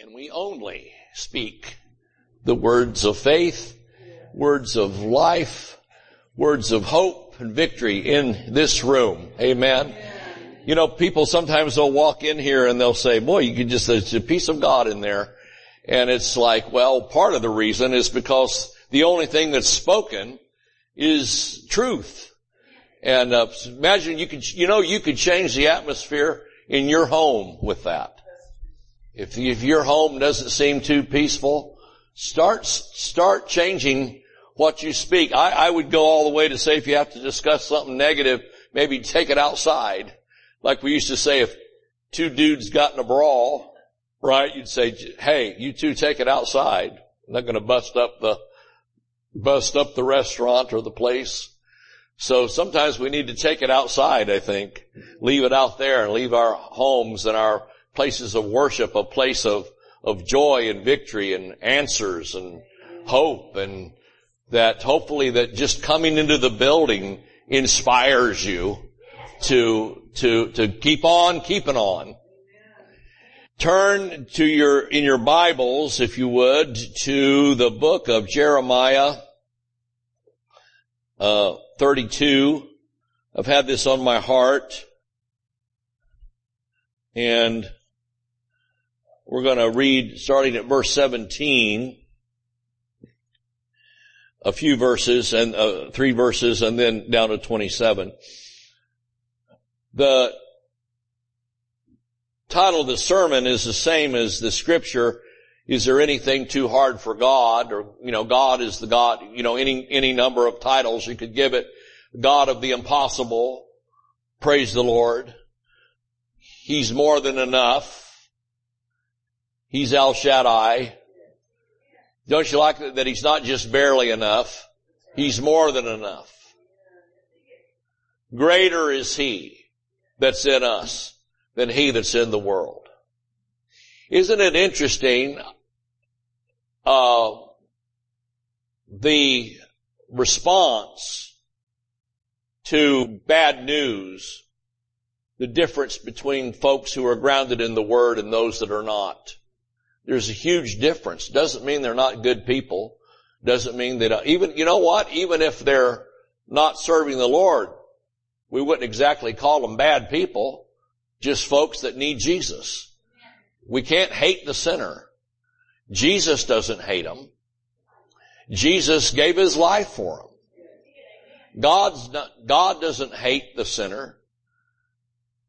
and we only speak the words of faith, words of life, words of hope and victory in this room. Amen. You know, people sometimes they'll walk in here and they'll say, boy, you can just, there's a peace of God in there. And it's like, well, part of the reason is because the only thing that's spoken is truth. And uh, imagine you could, you know, you could change the atmosphere in your home with that. If, if your home doesn't seem too peaceful, start, start changing what you speak. I, I would go all the way to say if you have to discuss something negative, maybe take it outside. Like we used to say if two dudes got in a brawl, right, you'd say, hey, you two take it outside. I'm not going to bust up the, bust up the restaurant or the place. So sometimes we need to take it outside, I think. Leave it out there and leave our homes and our places of worship a place of, of joy and victory and answers and hope and that hopefully that just coming into the building inspires you to, to, to keep on keeping on. Turn to your, in your Bibles, if you would, to the book of Jeremiah, uh, 32. I've had this on my heart. And we're going to read starting at verse 17 a few verses and uh, three verses and then down to 27. The title of the sermon is the same as the scripture. Is there anything too hard for God? Or, you know, God is the God, you know, any, any number of titles you could give it. God of the impossible. Praise the Lord. He's more than enough. He's El Shaddai. Don't you like that he's not just barely enough? He's more than enough. Greater is he that's in us than he that's in the world. Isn't it interesting, uh, the response to bad news, the difference between folks who are grounded in the Word and those that are not. There's a huge difference. Doesn't mean they're not good people. Doesn't mean that, uh, even, you know what? Even if they're not serving the Lord, we wouldn't exactly call them bad people. Just folks that need Jesus. We can't hate the sinner. Jesus doesn't hate them. Jesus gave his life for them. God's not, God doesn't hate the sinner.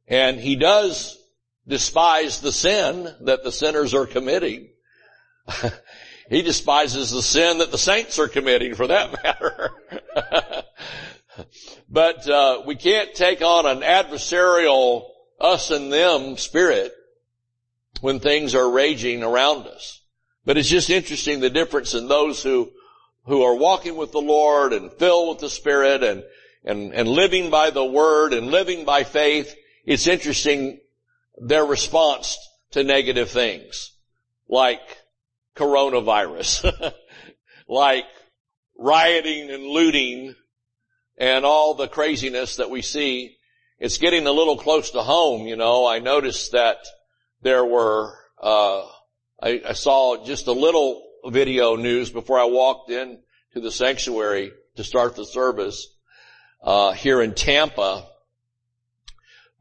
And he does despise the sin that the sinners are committing. he despises the sin that the saints are committing for that matter. but uh, we can't take on an adversarial us and them spirit when things are raging around us. But it's just interesting the difference in those who who are walking with the Lord and filled with the Spirit and and, and living by the Word and living by faith. It's interesting their response to negative things like coronavirus, like rioting and looting and all the craziness that we see. It's getting a little close to home, you know. I noticed that there were, uh, I, I saw just a little video news before I walked in to the sanctuary to start the service. Uh, here in Tampa,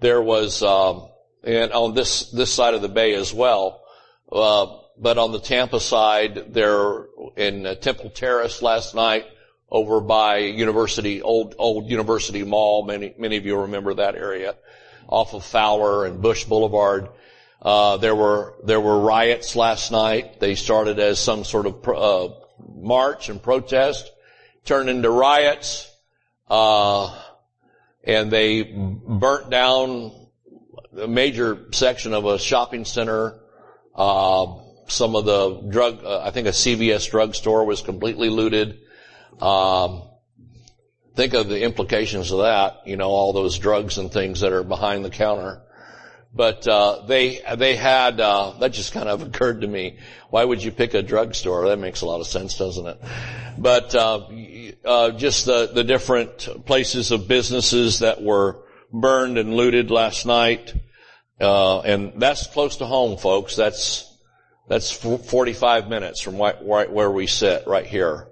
there was um, and on this this side of the bay as well. Uh, but on the Tampa side, there in uh, Temple Terrace last night, over by University old old University Mall. Many many of you remember that area, off of Fowler and Busch Boulevard. Uh, there were there were riots last night. They started as some sort of pro, uh, march and protest, turned into riots, uh, and they burnt down a major section of a shopping center. Uh, some of the drug, uh, I think a CVS drugstore was completely looted. Um, think of the implications of that. You know, all those drugs and things that are behind the counter. But uh, they they had uh, that just kind of occurred to me. Why would you pick a drugstore? That makes a lot of sense, doesn't it? But uh, uh, just the the different places of businesses that were burned and looted last night. Uh, and that's close to home, folks. That's, That's 45 minutes from right, right where we sit, right here.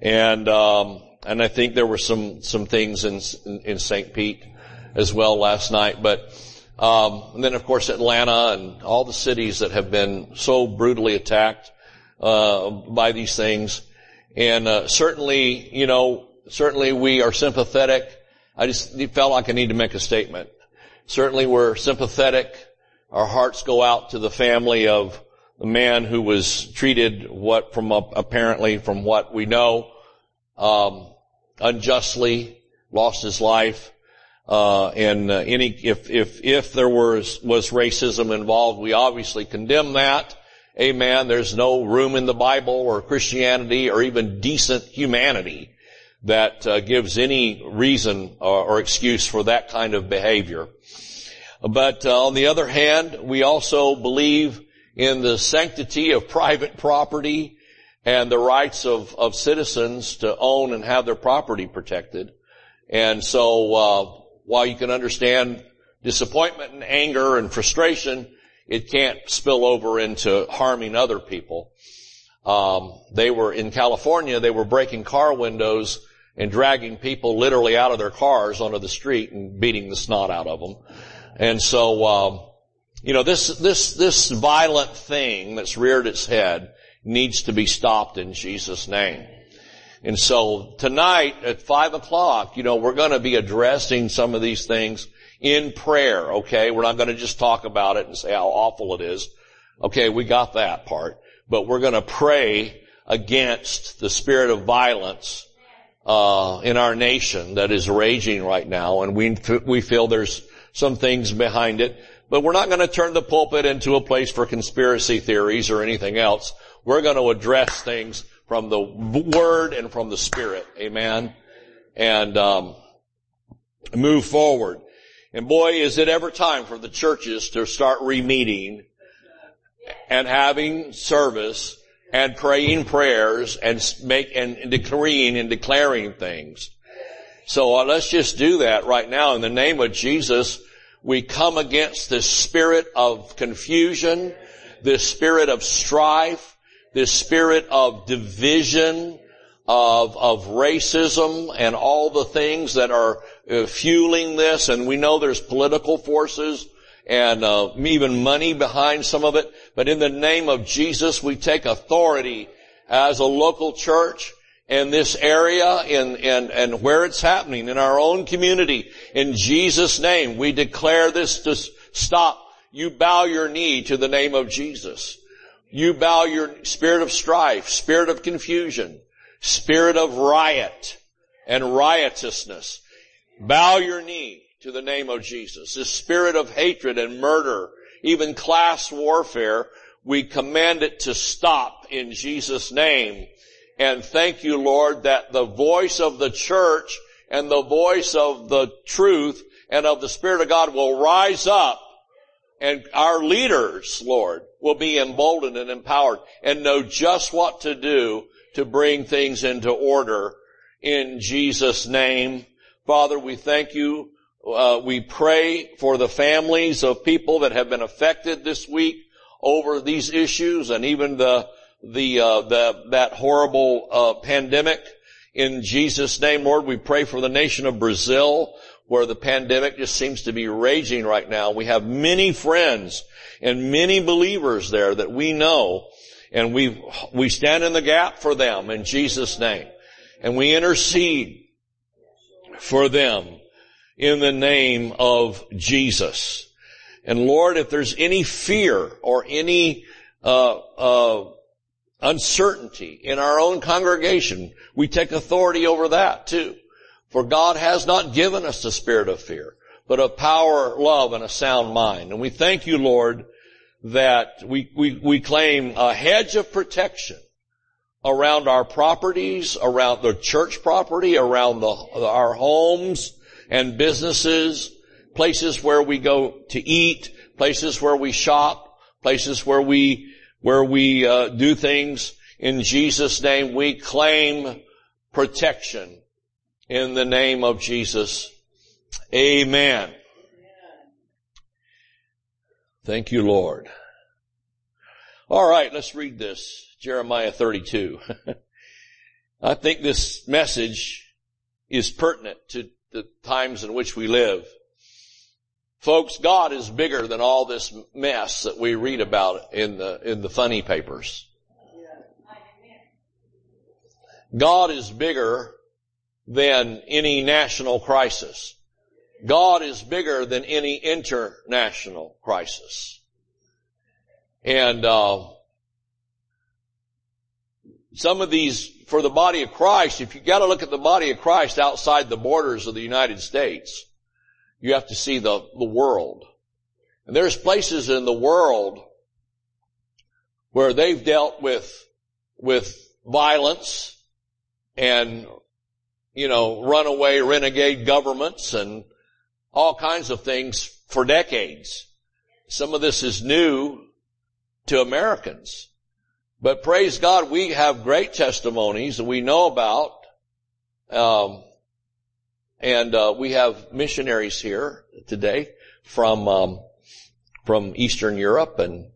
And, um, and I think there were some, some things in, in, St. Pete as well last night, but, um, and then of course Atlanta and all the cities that have been so brutally attacked, uh, by these things. And, uh, certainly, you know, certainly we are sympathetic. I just felt like I need to make a statement. Certainly we're sympathetic. Our hearts go out to the family of the man who was treated what from apparently from what we know, um, unjustly lost his life. Uh, and uh, any if if if there was was racism involved, we obviously condemn that. Amen. There's no room in the Bible or Christianity or even decent humanity that uh, gives any reason or, or, excuse for that kind of behavior. But uh, on the other hand, we also believe in the sanctity of private property and the rights of, of citizens to own and have their property protected. And so, uh, while you can understand disappointment and anger and frustration, it can't spill over into harming other people. Um, they were in California. They were breaking car windows and dragging people literally out of their cars onto the street and beating the snot out of them. And so, um, you know, this, this, this violent thing that's reared its head needs to be stopped in Jesus' name. And so tonight at five o'clock, you know, we're going to be addressing some of these things in prayer, okay? We're not going to just talk about it and say how awful it is. Okay, we got that part. But we're going to pray against the spirit of violence uh, in our nation that is raging right now, and we we feel there's some things behind it. But we're not going to turn the pulpit into a place for conspiracy theories or anything else. We're going to address things from the Word and from the Spirit. Amen. And um, move forward. And boy, is it ever time for the churches to start re-meeting and having service and praying prayers and make and decreeing and declaring things. So uh, let's just do that right now in the name of Jesus we come against this spirit of confusion, this spirit of strife, this spirit of division, of, of racism and all the things that are uh, fueling this. And we know there's political forces and uh, even money behind some of it. But in the name of Jesus, we take authority as a local church in this area in, in, and where it's happening in our own community. In Jesus' name, we declare this to stop. You bow your knee to the name of Jesus. You bow your spirit of strife, spirit of confusion, spirit of riot and riotousness. Bow your knee to the name of Jesus. This spirit of hatred and murder, even class warfare, we command it to stop in Jesus' name and thank you, Lord, that the voice of the church and the voice of the truth and of the Spirit of God will rise up and our leaders, Lord, will be emboldened and empowered and know just what to do to bring things into order in Jesus' name. Father, we thank you. Uh, we pray for the families of people that have been affected this week over these issues and even the the, uh, the, that horrible, uh, pandemic. In Jesus' name, Lord, we pray for the nation of Brazil, where the pandemic just seems to be raging right now. We have many friends and many believers there that we know, and we, we stand in the gap for them in Jesus' name. And we intercede for them in the name of Jesus. And Lord, if there's any fear or any, uh, uh, uncertainty in our own congregation, we take authority over that too. For God has not given us the spirit of fear, but of power, love, and a sound mind. And we thank you, Lord, that we, we, we claim a hedge of protection around our properties, around the church property, around the, our homes and businesses, places where we go to eat, places where we shop, places where we where we uh, do things in Jesus' name. We claim protection in the name of Jesus. Amen. Thank you, Lord. All right, let's read this. Jeremiah 32. I think this message is pertinent to the times in which we live. Folks, God is bigger than all this mess that we read about in the, in the funny papers. God is bigger than any national crisis. God is bigger than any international crisis. And uh, some of these, for the body of Christ, if you got to look at the body of Christ outside the borders of the United States, you have to see the, the world. And there's places in the world where they've dealt with, with violence and, you know, runaway renegade governments and all kinds of things for decades. Some of this is new to Americans. But praise God, we have great testimonies that we know about. Um, and uh, we have missionaries here today from um, from Eastern Europe and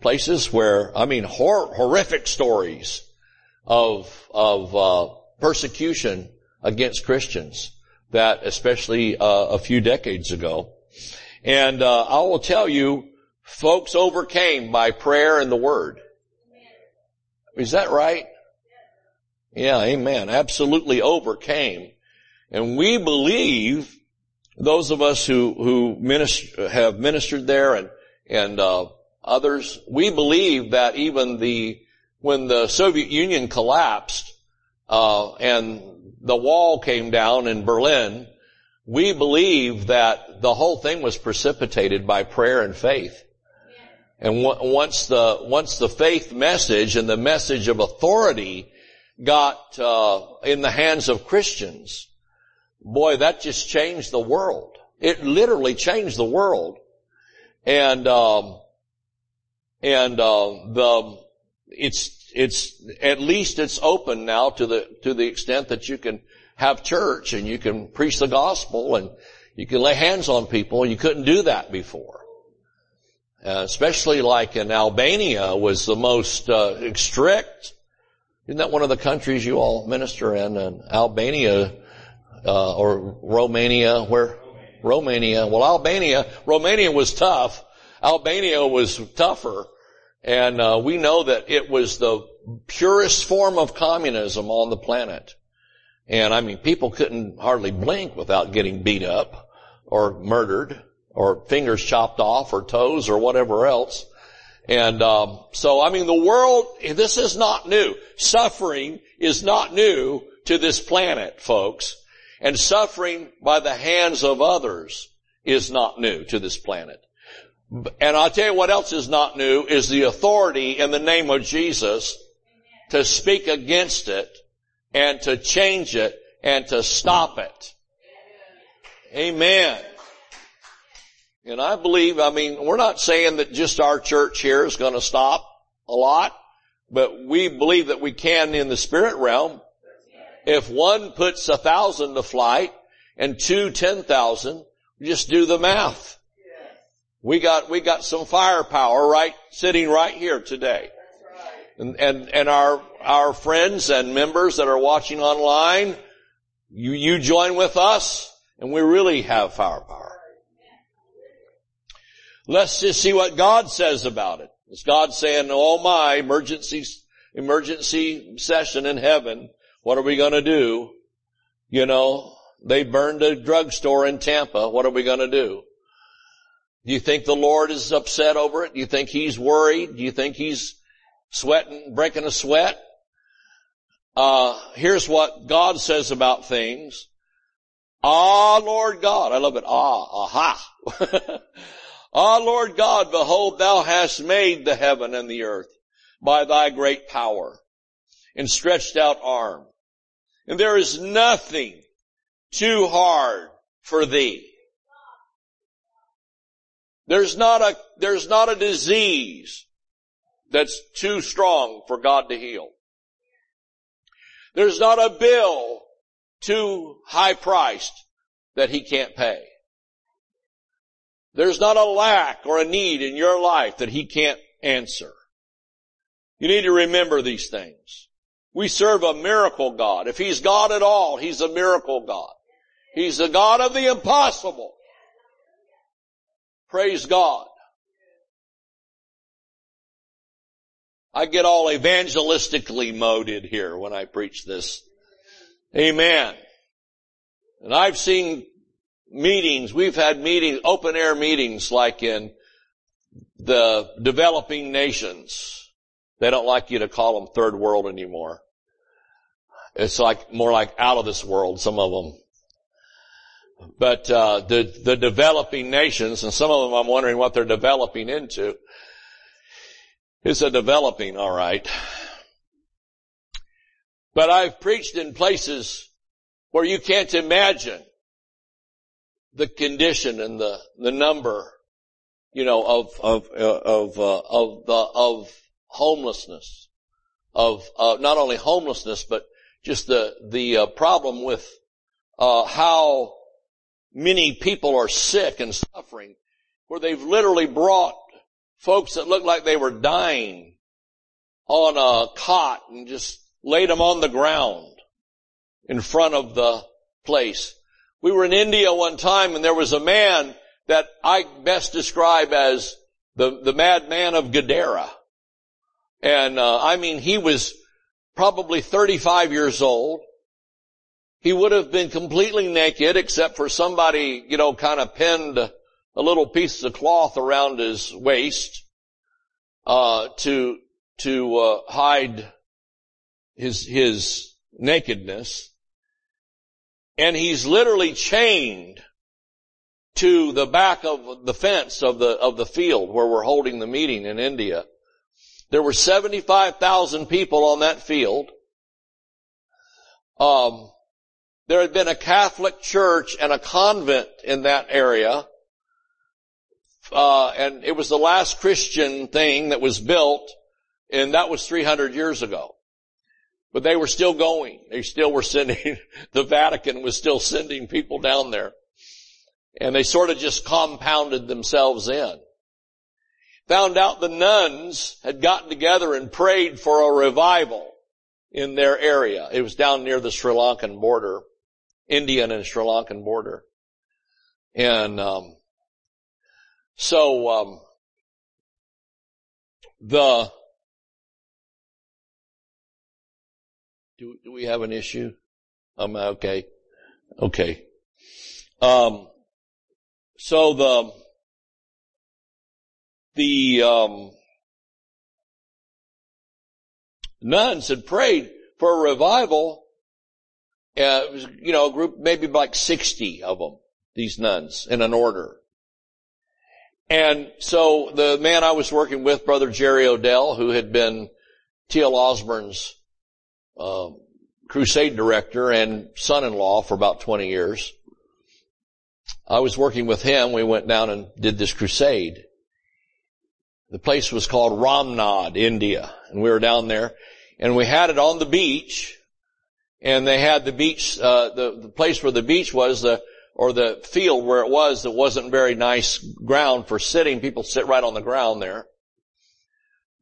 places where I mean hor- horrific stories of of uh, persecution against Christians that especially uh, a few decades ago. And uh, I will tell you, folks overcame by prayer and the Word. Is that right? Yeah, amen. Absolutely overcame. And we believe, those of us who, who minister, have ministered there and, and, uh, others, we believe that even the, when the Soviet Union collapsed, uh, and the wall came down in Berlin, we believe that the whole thing was precipitated by prayer and faith. And once the once the faith message and the message of authority got uh, in the hands of Christians, boy, that just changed the world. It literally changed the world, and um, and uh, the it's it's at least it's open now to the to the extent that you can have church and you can preach the gospel and you can lay hands on people. You couldn't do that before. Uh, especially like in Albania was the most uh, strict. Isn't that one of the countries you all minister in? And Albania uh, or Romania, where Romania. Well, Albania, Romania was tough. Albania was tougher, and uh, we know that it was the purest form of communism on the planet. And I mean, people couldn't hardly blink without getting beat up or murdered or fingers chopped off or toes or whatever else. And um, so, I mean, the world, this is not new. Suffering is not new to this planet, folks. And suffering by the hands of others is not new to this planet. And I'll tell you what else is not new is the authority in the name of Jesus to speak against it and to change it and to stop it. Amen. And I believe, I mean, we're not saying that just our church here is going to stop a lot, but we believe that we can in the spirit realm. If one puts a thousand to flight and two ten thousand, just do the math. We got, we got some firepower right, sitting right here today. And, and, and our, our friends and members that are watching online, you, you join with us and we really have firepower. Let's just see what God says about it. Is God saying, oh my, emergency, emergency session in heaven. What are we going to do? You know, they burned a drugstore in Tampa. What are we going to do? Do you think the Lord is upset over it? Do you think He's worried? Do you think He's sweating, breaking a sweat? Uh, here's what God says about things. Ah, Lord God. I love it. Ah, aha. Ah, Lord God, behold, thou hast made the heaven and the earth by thy great power and stretched out arm. And there is nothing too hard for thee. There's not a, there's not a disease that's too strong for God to heal. There's not a bill too high priced that he can't pay. There's not a lack or a need in your life that he can't answer. You need to remember these things. We serve a miracle God. If He's God at all, He's a miracle God. He's the God of the impossible. Praise God. I get all evangelistically moded here when I preach this. Amen. And I've seen meetings, we've had meetings, open air meetings like in the developing nations. They don't like you to call them third world anymore. It's like, more like out of this world, some of them. But, uh, the, the developing nations, and some of them I'm wondering what they're developing into. It's a developing, alright. But I've preached in places where you can't imagine the condition and the, the number, you know, of, of, uh, of, uh, of the, of homelessness, of, uh, not only homelessness, but just the, the uh, problem with, uh, how many people are sick and suffering, where they've literally brought folks that look like they were dying on a cot and just laid them on the ground in front of the place. We were in India one time and there was a man that I best describe as the, the madman of Gadara. And, uh, I mean, he was probably 35 years old. He would have been completely naked except for somebody, you know, kind of pinned a little piece of cloth around his waist, uh, to, to, uh, hide his, his nakedness. And he's literally chained to the back of the fence of the, of the field where we're holding the meeting in India. There were 75,000 people on that field. Um, there had been a Catholic church and a convent in that area. Uh, and it was the last Christian thing that was built, and that was 300 years ago. But they were still going. They still were sending, the Vatican was still sending people down there. And they sort of just compounded themselves in found out the nuns had gotten together and prayed for a revival in their area. It was down near the Sri Lankan border, Indian and Sri Lankan border. And, um, so, um, the, do, do we have an issue? Um, okay. Okay. Um, so the, the um, nuns had prayed for a revival. Uh, was, you know, a group, maybe like 60 of them, these nuns, in an order. And so the man I was working with, Brother Jerry Odell, who had been T.L. Osborn's uh, crusade director and son-in-law for about 20 years, I was working with him. We went down and did this crusade. The place was called Ramnad, India. And we were down there and we had it on the beach and they had the beach, uh, the, the place where the beach was, the, or the field where it was that wasn't very nice ground for sitting. People sit right on the ground there.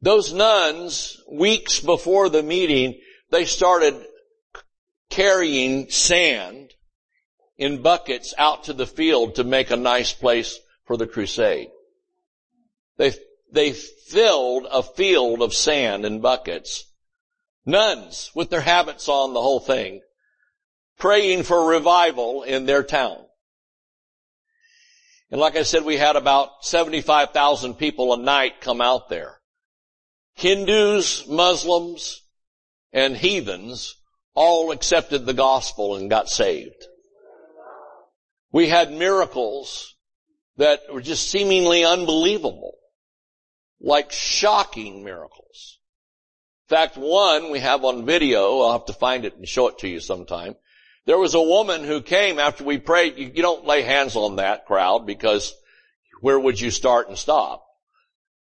Those nuns, weeks before the meeting, they started carrying sand in buckets out to the field to make a nice place for the crusade. They they filled a field of sand in buckets. Nuns with their habits on the whole thing, praying for revival in their town. And like I said, we had about 75,000 people a night come out there. Hindus, Muslims, and heathens all accepted the gospel and got saved. We had miracles that were just seemingly unbelievable like shocking miracles. In fact, one we have on video, I'll have to find it and show it to you sometime. There was a woman who came after we prayed. You, you don't lay hands on that crowd because where would you start and stop?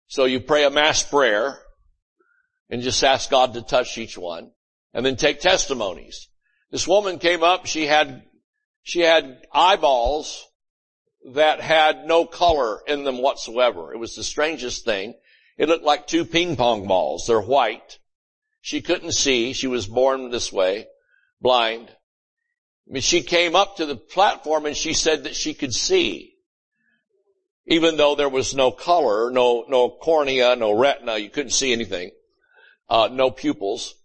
So you pray a mass prayer and just ask God to touch each one and then take testimonies. This woman came up, she had, she had eyeballs that had no color in them whatsoever. It was the strangest thing. It looked like two ping pong balls. They're white. She couldn't see. She was born this way, blind. I mean, she came up to the platform and she said that she could see. Even though there was no color, no, no cornea, no retina, you couldn't see anything, uh, no pupils.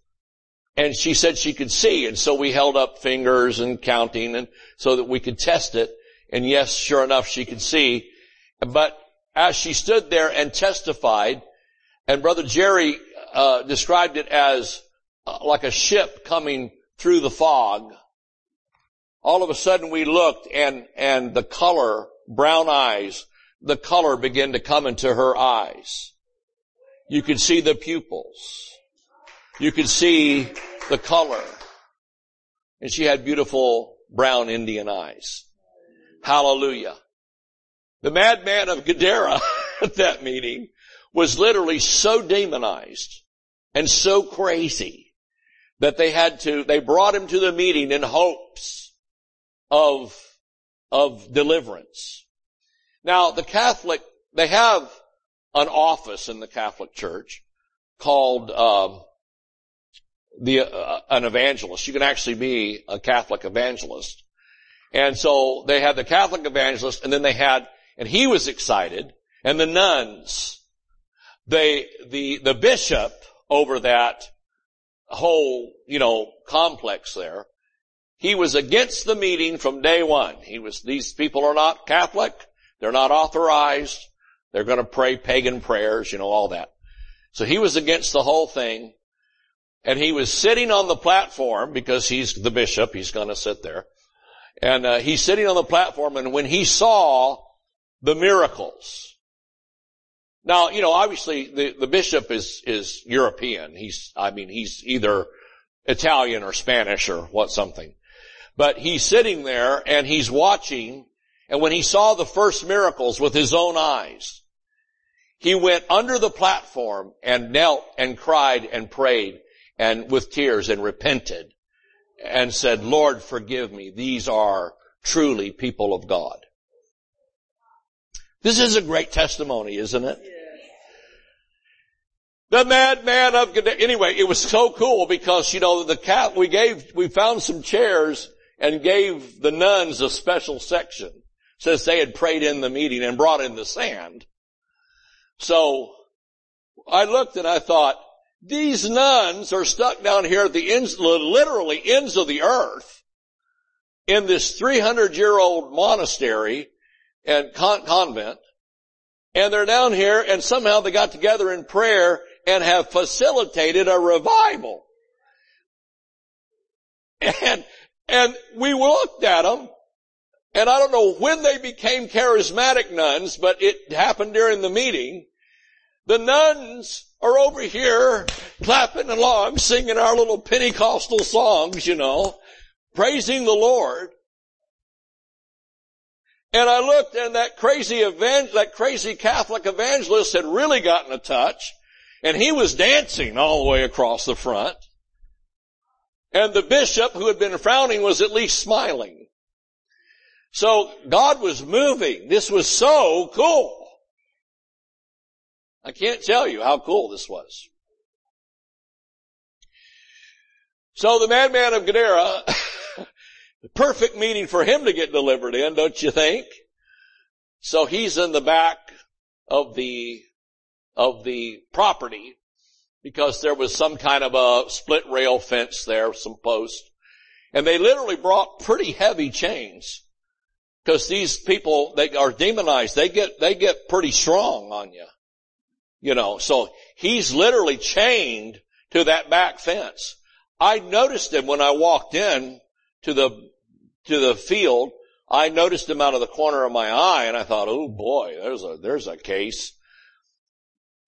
And she said she could see, and so we held up fingers and counting and so that we could test it. And yes, sure enough, she could see. But as she stood there and testified, and Brother Jerry uh, described it as uh, like a ship coming through the fog. All of a sudden we looked and, and the color, brown eyes, the color began to come into her eyes. You could see the pupils. You could see the color. And she had beautiful brown Indian eyes. Hallelujah. The madman of Gadara at that meeting was literally so demonized and so crazy that they had to, they brought him to the meeting in hopes of, of deliverance. Now the Catholic, they have an office in the Catholic Church called, um, the, uh, an evangelist. You can actually be a Catholic evangelist. And so they had the Catholic evangelist and then they had, and he was excited, and the nuns, they, the, the bishop over that whole, you know, complex there, he was against the meeting from day one. He was, these people are not Catholic. They're not authorized. They're going to pray pagan prayers, you know, all that. So he was against the whole thing. And he was sitting on the platform because he's the bishop. He's going to sit there. And uh, he's sitting on the platform and when he saw the miracles, now, you know, obviously the, the bishop is, is European. He's, I mean, he's either Italian or Spanish or what something. But he's sitting there and he's watching and when he saw the first miracles with his own eyes, he went under the platform and knelt and cried and prayed and with tears and repented and said, Lord, forgive me. These are truly people of God. This is a great testimony, isn't it? The madman of anyway, it was so cool because you know the cat we gave we found some chairs and gave the nuns a special section since they had prayed in the meeting and brought in the sand. So I looked and I thought, these nuns are stuck down here at the ends, literally ends of the earth in this 300 year old monastery and con- convent. And they're down here and somehow they got together in prayer and have facilitated a revival. And, and we looked at them and I don't know when they became charismatic nuns, but it happened during the meeting. The nuns are over here clapping along, singing our little Pentecostal songs, you know, praising the Lord. And I looked and that crazy that crazy Catholic evangelist had really gotten a touch and he was dancing all the way across the front. And the bishop who had been frowning was at least smiling. So God was moving. This was so cool. I can't tell you how cool this was. So the madman of Gadara, the perfect meeting for him to get delivered in, don't you think? So he's in the back of the, of the property because there was some kind of a split rail fence there, some posts. And they literally brought pretty heavy chains because these people, they are demonized. They get, they get pretty strong on you. You know, so he's literally chained to that back fence. I noticed him when I walked in to the, to the field. I noticed him out of the corner of my eye and I thought, oh boy, there's a, there's a case.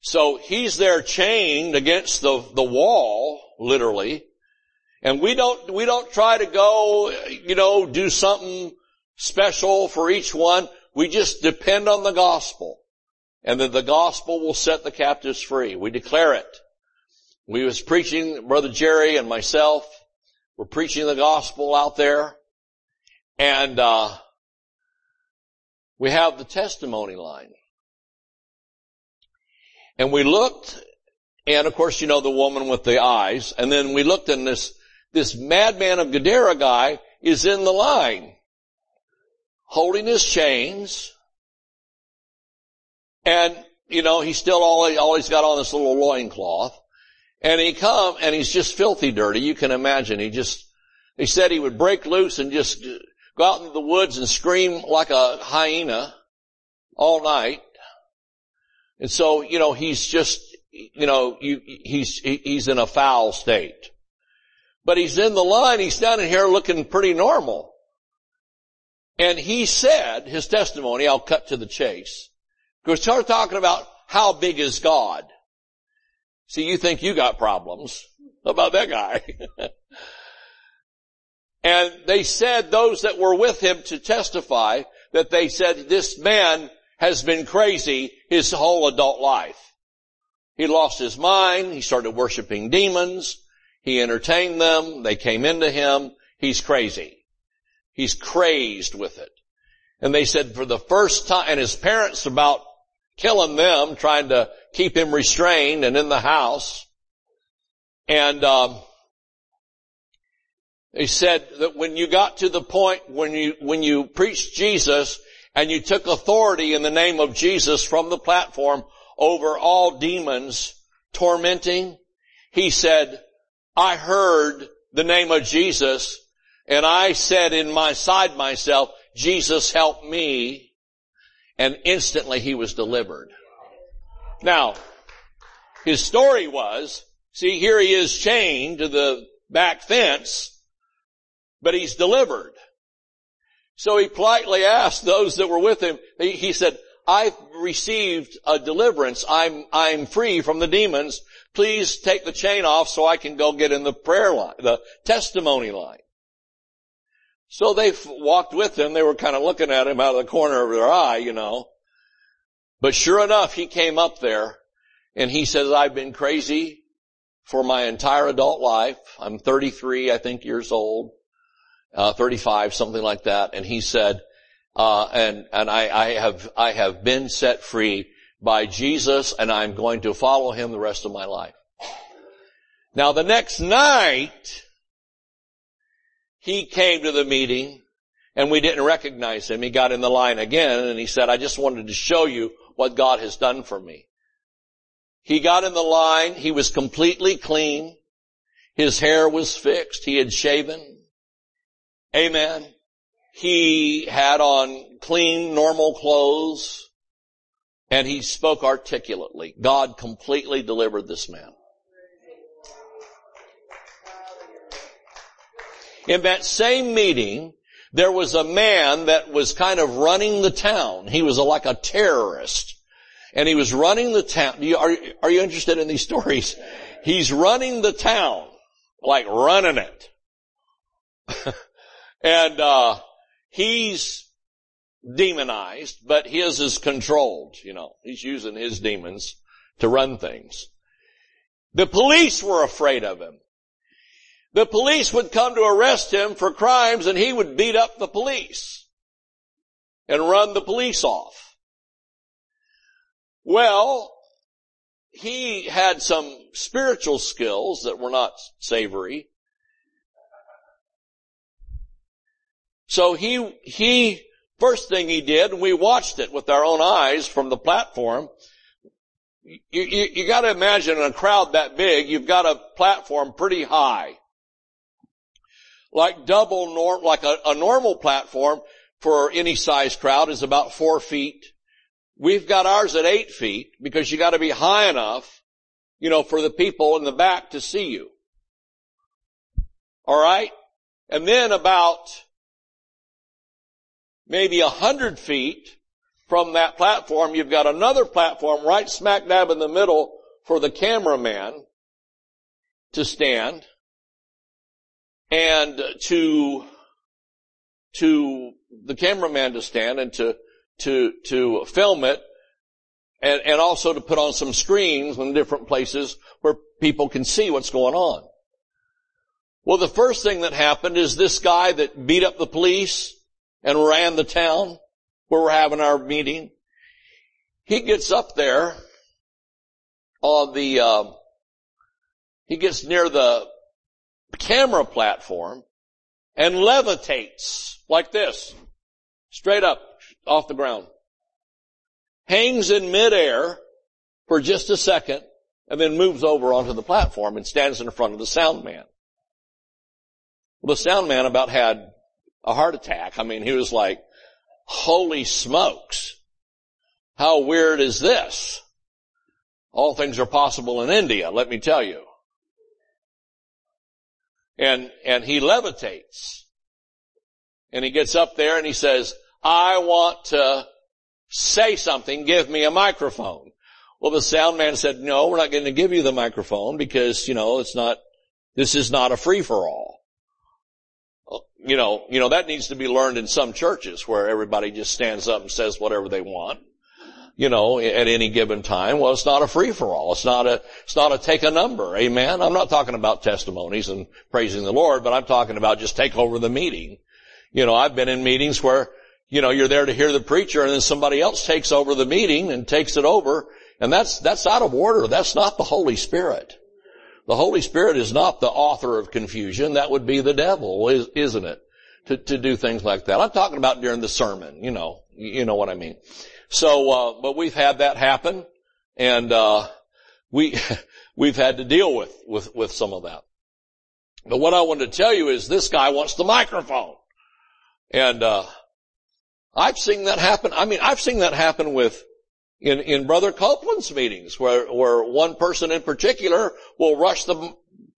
So he's there chained against the, the wall, literally. And we don't, we don't try to go, you know, do something special for each one. We just depend on the gospel and that the gospel will set the captives free. We declare it. We was preaching, Brother Jerry and myself, we're preaching the gospel out there, and uh, we have the testimony line. And we looked, and of course you know the woman with the eyes, and then we looked and this, this madman of Gadara guy is in the line, holding his chains, and, you know, he's still always, always got on this little loincloth, and he come, and he's just filthy dirty, you can imagine, he just, he said he would break loose and just go out into the woods and scream like a hyena all night. And so, you know, he's just, you know, you, he's, he's in a foul state. But he's in the line, he's standing here looking pretty normal. And he said, his testimony, I'll cut to the chase. Because start talking about how big is God. See, you think you got problems. About that guy? And they said those that were with him to testify that they said this man has been crazy his whole adult life. He lost his mind. He started worshiping demons. He entertained them. They came into him. He's crazy. He's crazed with it. And they said for the first time, and his parents about killing them, trying to keep him restrained and in the house. And um, he said that when you got to the point when you, when you preached Jesus and you took authority in the name of Jesus from the platform over all demons tormenting, he said, I heard the name of Jesus and I said in my side myself, Jesus help me. And instantly he was delivered. Now, his story was, see here he is chained to the back fence but he's delivered. So he politely asked those that were with him, he, said, I've received a deliverance. I'm, I'm free from the demons. Please take the chain off so I can go get in the prayer line, the testimony line. So they walked with him. They were kind of looking at him out of the corner of their eye, you know. But sure enough, he came up there and he says, I've been crazy for my entire adult life. I'm 33, I think, years old uh, 35, something like that, and he said, uh, and and I, I have I have been set free by Jesus, and I'm going to follow him the rest of my life. Now the next night, he came to the meeting, and we didn't recognize him. He got in the line again, and he said, "I just wanted to show you what God has done for me." He got in the line. He was completely clean. His hair was fixed. He had shaven. Amen. He had on clean, normal clothes, and he spoke articulately. God completely delivered this man. In that same meeting, there was a man that was kind of running the town. He was a, like a terrorist. And he was running the town. You, are, are you interested in these stories? He's running the town. Like running it. And, uh, he's demonized, but his is controlled, you know. He's using his demons to run things. The police were afraid of him. The police would come to arrest him for crimes and he would beat up the police and run the police off. Well, he had some spiritual skills that were not savory So he, he, first thing he did, we watched it with our own eyes from the platform. You, you, you gotta imagine in a crowd that big, you've got a platform pretty high. Like double norm, like a, a normal platform for any size crowd is about four feet. We've got ours at eight feet because you gotta be high enough, you know, for the people in the back to see you. Alright? And then about maybe a hundred feet from that platform, you've got another platform right smack dab in the middle for the cameraman to stand and to, to the cameraman to stand and to, to, to film it and, and also to put on some screens in different places where people can see what's going on. Well, the first thing that happened is this guy that beat up the police and ran the town where we're having our meeting. He gets up there on the, uh, he gets near the camera platform and levitates like this, straight up off the ground. Hangs in midair for just a second and then moves over onto the platform and stands in front of the sound man. Well, the sound man about had a heart attack. I mean, he was like, holy smokes. How weird is this? All things are possible in India, let me tell you. And, and he levitates. And he gets up there and he says, I want to say something, give me a microphone. Well, the sound man said, no, we're not going to give you the microphone because, you know, it's not, this is not a free for all. You know, you know, that needs to be learned in some churches where everybody just stands up and says whatever they want you know, at any given time. Well, it's not a free for all. It's not a, it's not a take a number. Amen. I'm not talking about testimonies and praising the Lord, but I'm talking about just take over the meeting. You know, I've been in meetings where, you know, you're there to hear the preacher and then somebody else takes over the meeting and takes it over. And that's, that's out of order. That's not the Holy Spirit. The Holy Spirit is not the author of confusion. That would be the devil, isn't it? To, to do things like that. I'm talking about during the sermon, you know, you know what I mean. So, uh, but we've had that happen, and uh, we we've had to deal with with with some of that. But what I wanted to tell you is this guy wants the microphone, and uh, I've seen that happen. I mean, I've seen that happen with in in Brother Copeland's meetings, where where one person in particular will rush the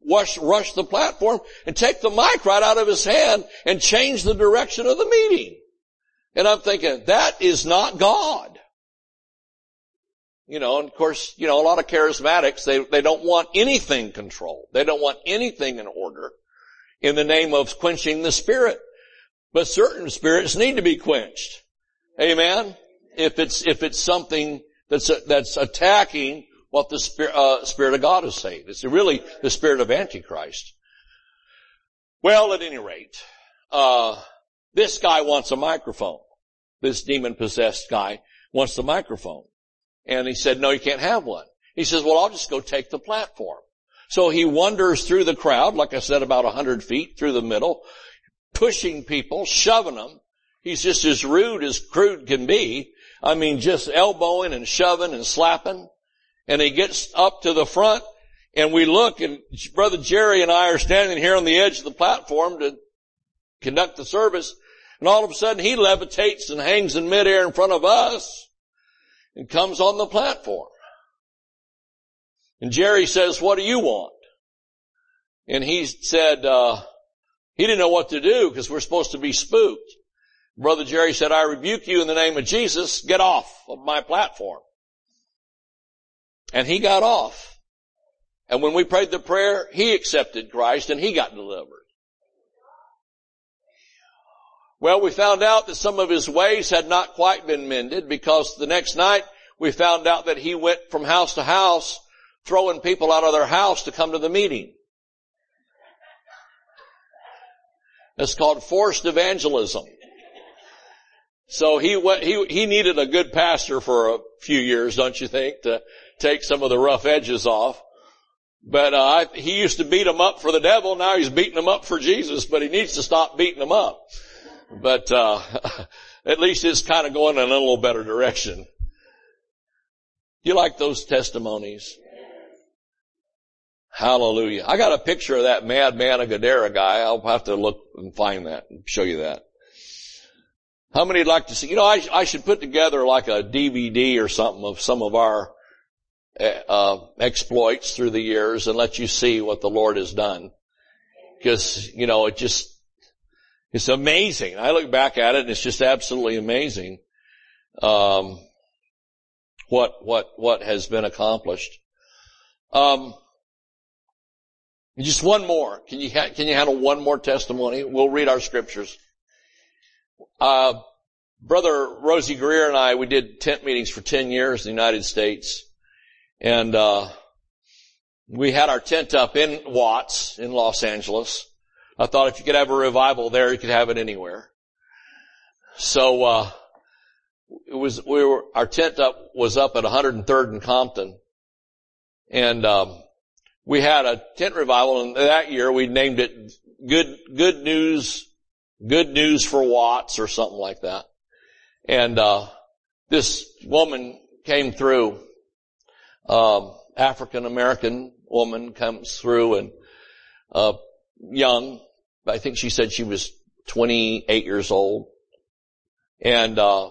rush, rush the platform and take the mic right out of his hand and change the direction of the meeting. And I'm thinking, that is not God. You know, and of course, you know, a lot of charismatics, they, they don't want anything controlled. They don't want anything in order in the name of quenching the spirit. But certain spirits need to be quenched. Amen? If it's, if it's something that's, that's attacking what the spirit, uh, spirit of God is saying. It's really the spirit of Antichrist. Well, at any rate, uh, this guy wants a microphone. This demon possessed guy wants the microphone. And he said, no, you can't have one. He says, well, I'll just go take the platform. So he wanders through the crowd, like I said, about a hundred feet through the middle, pushing people, shoving them. He's just as rude as crude can be. I mean, just elbowing and shoving and slapping. And he gets up to the front and we look and Brother Jerry and I are standing here on the edge of the platform to conduct the service. And all of a sudden he levitates and hangs in midair in front of us and comes on the platform. And Jerry says, what do you want? And he said, uh, he didn't know what to do because we're supposed to be spooked. Brother Jerry said, I rebuke you in the name of Jesus. Get off of my platform. And he got off. And when we prayed the prayer, he accepted Christ and he got delivered. Well, we found out that some of his ways had not quite been mended because the next night we found out that he went from house to house throwing people out of their house to come to the meeting. It's called forced evangelism. So he went, he, he needed a good pastor for a few years, don't you think, to take some of the rough edges off. But uh, he used to beat them up for the devil. Now he's beating them up for Jesus, but he needs to stop beating them up. But uh, at least it's kind of going in a little better direction. You like those testimonies? Hallelujah. I got a picture of that madman of Gadara guy. I'll have to look and find that and show you that. How many would like to see? You know, I, I should put together like a DVD or something of some of our uh, exploits through the years and let you see what the Lord has done. Because, you know, it just, it's amazing. I look back at it and it's just absolutely amazing. Um, what, what, what has been accomplished. Um, just one more. Can you, ha- can you handle one more testimony? We'll read our scriptures. Uh, Brother Rosey Grier and I, we did tent meetings for 10 years in the United States. And, uh, we had our tent up in Watts in Los Angeles. I thought if you could have a revival there, you could have it anywhere. So, uh, it was, we were, our tent up was up at 103rd and Compton. And, um, we had a tent revival and that year we named it good, good news, good news for Watts or something like that. And, uh, this woman came through, um, African American woman comes through and, uh, young, I think she said she was 28 years old. And, uh,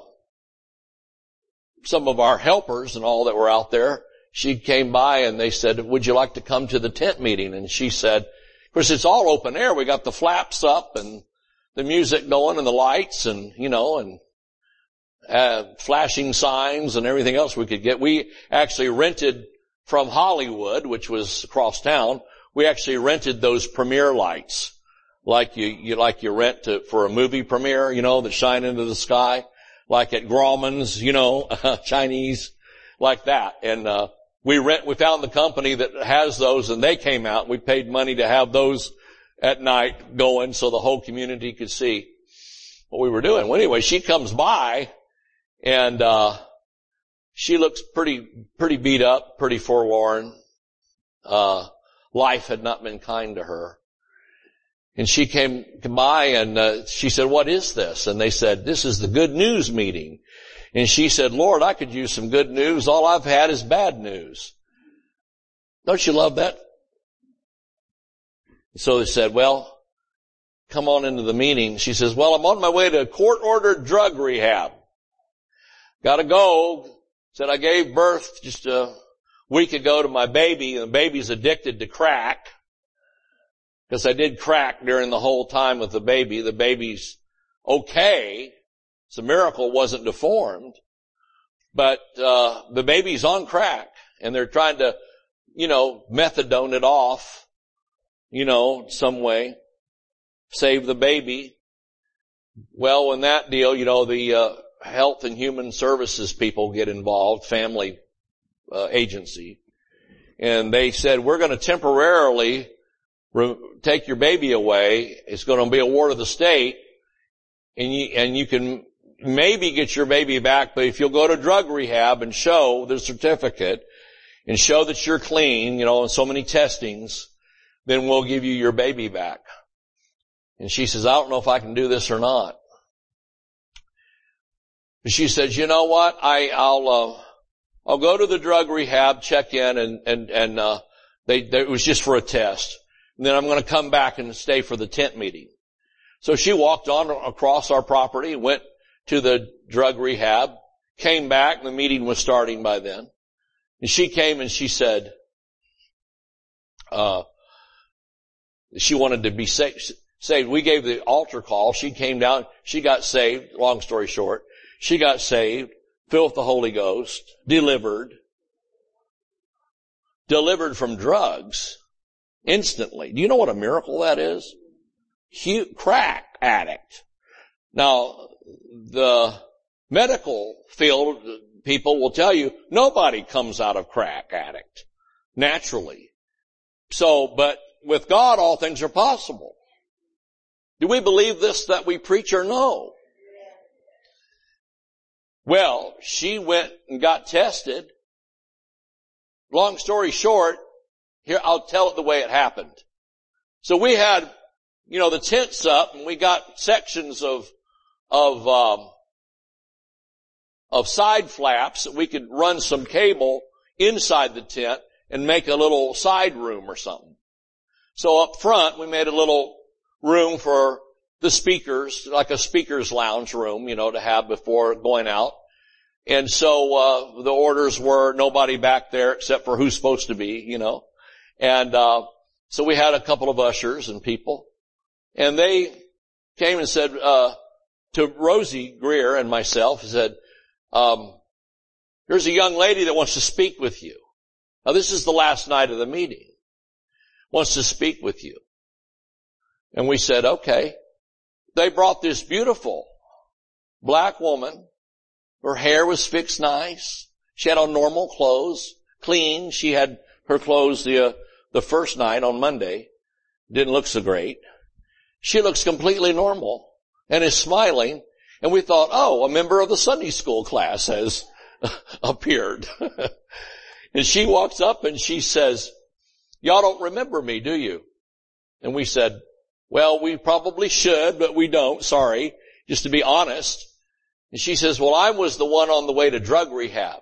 some of our helpers and all that were out there, she came by and they said, would you like to come to the tent meeting? And she said, of course it's all open air. We got the flaps up and the music going and the lights and, you know, and uh, flashing signs and everything else we could get. We actually rented from Hollywood, which was across town. We actually rented those premiere lights, like you, you like you rent to, for a movie premiere, you know, that shine into the sky, like at Grauman's, you know, Chinese, like that. And uh, we rent. We found the company that has those, and they came out. We paid money to have those at night going, so the whole community could see what we were doing. Well, anyway, she comes by and, uh, she looks pretty, pretty beat up, pretty forlorn. Uh, life had not been kind to her. And she came by and uh, she said, what is this? And they said, this is the good news meeting. And she said, Lord, I could use some good news. All I've had is bad news. Don't you love that? So they said, well, come on into the meeting. She says, well, I'm on my way to court ordered drug rehab. Gotta go. Said I gave birth just a week ago to my baby and the baby's addicted to crack. Because I did crack during the whole time with the baby. The baby's okay. It's a miracle wasn't deformed. But, uh, the baby's on crack and they're trying to, you know, methadone it off, you know, some way. Save the baby. Well, in that deal, you know, the, uh, health and human services people get involved, family uh, agency, and they said, we're going to temporarily re- take your baby away. It's going to be a ward of the state, and you, and you can maybe get your baby back, but if you'll go to drug rehab and show the certificate and show that you're clean, you know, and so many testings, then we'll give you your baby back. And she says, I don't know if I can do this or not. She says, you know what? I, I'll, uh, I'll go to the drug rehab, check in and, and, and, uh, they, they, it was just for a test. And then I'm going to come back and stay for the tent meeting. So she walked on across our property, went to the drug rehab, came back, the meeting was starting by then. And she came and she said, uh, she wanted to be saved. saved. We gave the altar call. She came down. She got saved. Long story short. She got saved, filled with the Holy Ghost, delivered, delivered from drugs instantly. Do you know what a miracle that is? Huge, crack addict. Now, the medical field people will tell you nobody comes out of crack addict naturally. So, but with God all things are possible. Do we believe this that we preach or no? Well, she went and got tested. Long story short, here, I'll tell it the way it happened. So we had, you know, the tents up and we got sections of, of, um, of side flaps that we could run some cable inside the tent and make a little side room or something. So up front, we made a little room for the speakers, like a speaker's lounge room, you know, to have before going out. And so, uh, the orders were nobody back there except for who's supposed to be, you know. And, uh, so we had a couple of ushers and people and they came and said, uh, to Rosey Grier and myself, said, um, there's a young lady that wants to speak with you. Now this is the last night of the meeting. Wants to speak with you. And we said, okay they brought this beautiful black woman. Her hair was fixed nice. She had on normal clothes, clean. She had her clothes the, uh, the first night on Monday. Didn't look so great. She looks completely normal and is smiling. And we thought, oh, a member of the Sunday school class has appeared. And she walks up and she says, y'all don't remember me, do you? And we said, well, we probably should, but we don't, sorry, just to be honest. And she says, well, I was the one on the way to drug rehab.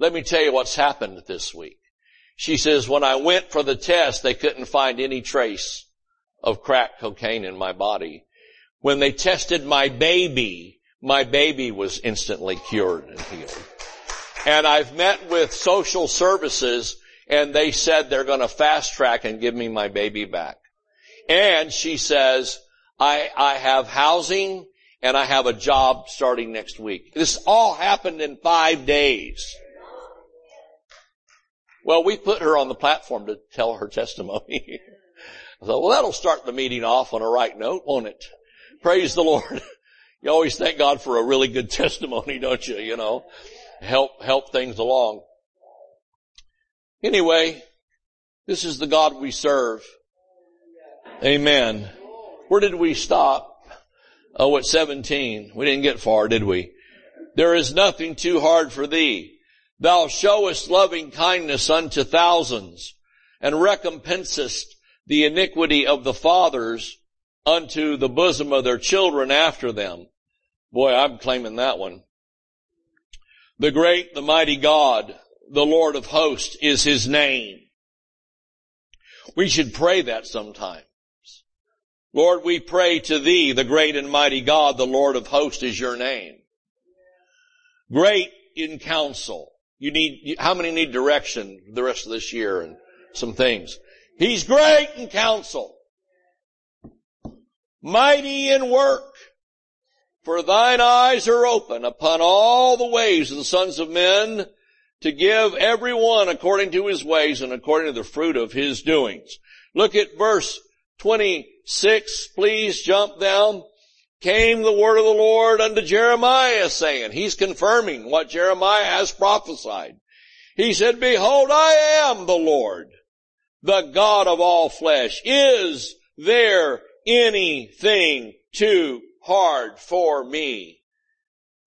Let me tell you what's happened this week. She says, when I went for the test, they couldn't find any trace of crack cocaine in my body. When they tested my baby, my baby was instantly cured and healed. And I've met with social services and they said they're going to fast track and give me my baby back. And she says, I, I have housing and I have a job starting next week. This all happened in five days. Well, we put her on the platform to tell her testimony. I thought, well, that'll start the meeting off on a right note, won't it? Praise the Lord. You always thank God for a really good testimony, don't you? You know, help, help things along. Anyway, this is the God we serve. Amen. Where did we stop? Oh, at 17. We didn't get far, did we? There is nothing too hard for thee. Thou showest loving kindness unto thousands and recompensest the iniquity of the fathers unto the bosom of their children after them. Boy, I'm claiming that one. The great, the mighty God, the Lord of hosts is his name. We should pray that sometimes. Lord, we pray to thee, the great and mighty God, the Lord of hosts is your name. Great in counsel. You need, how many need direction the rest of this year and some things? He's great in counsel. Mighty in work. For thine eyes are open upon all the ways of the sons of men to give every one according to his ways and according to the fruit of his doings. Look at verse 26. Please jump down. Came the word of the Lord unto Jeremiah saying, he's confirming what Jeremiah has prophesied. He said, behold, I am the Lord the God of all flesh. Is there anything too hard for me?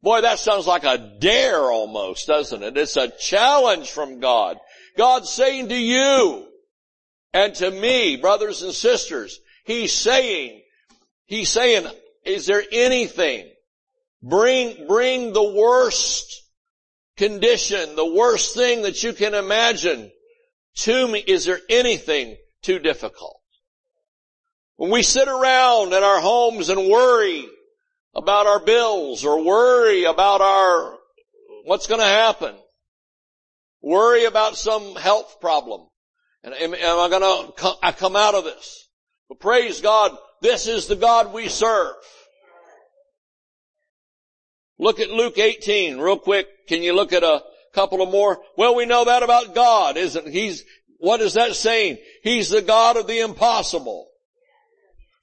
Boy, that sounds like a dare almost, doesn't it? It's a challenge from God. God's saying to you and to me, brothers and sisters, He's saying, He's saying, is there anything? Bring, bring the worst condition, the worst thing that you can imagine to me, is there anything too difficult? When we sit around in our homes and worry about our bills or worry about our, what's gonna happen, worry about some health problem, and am, am I come, I come out of this? But praise God, this is the God we serve. Look at Luke 18 real quick. Can you look at a couple of more. Well, we know that about God, isn't He's, what is that saying? He's the God of the impossible.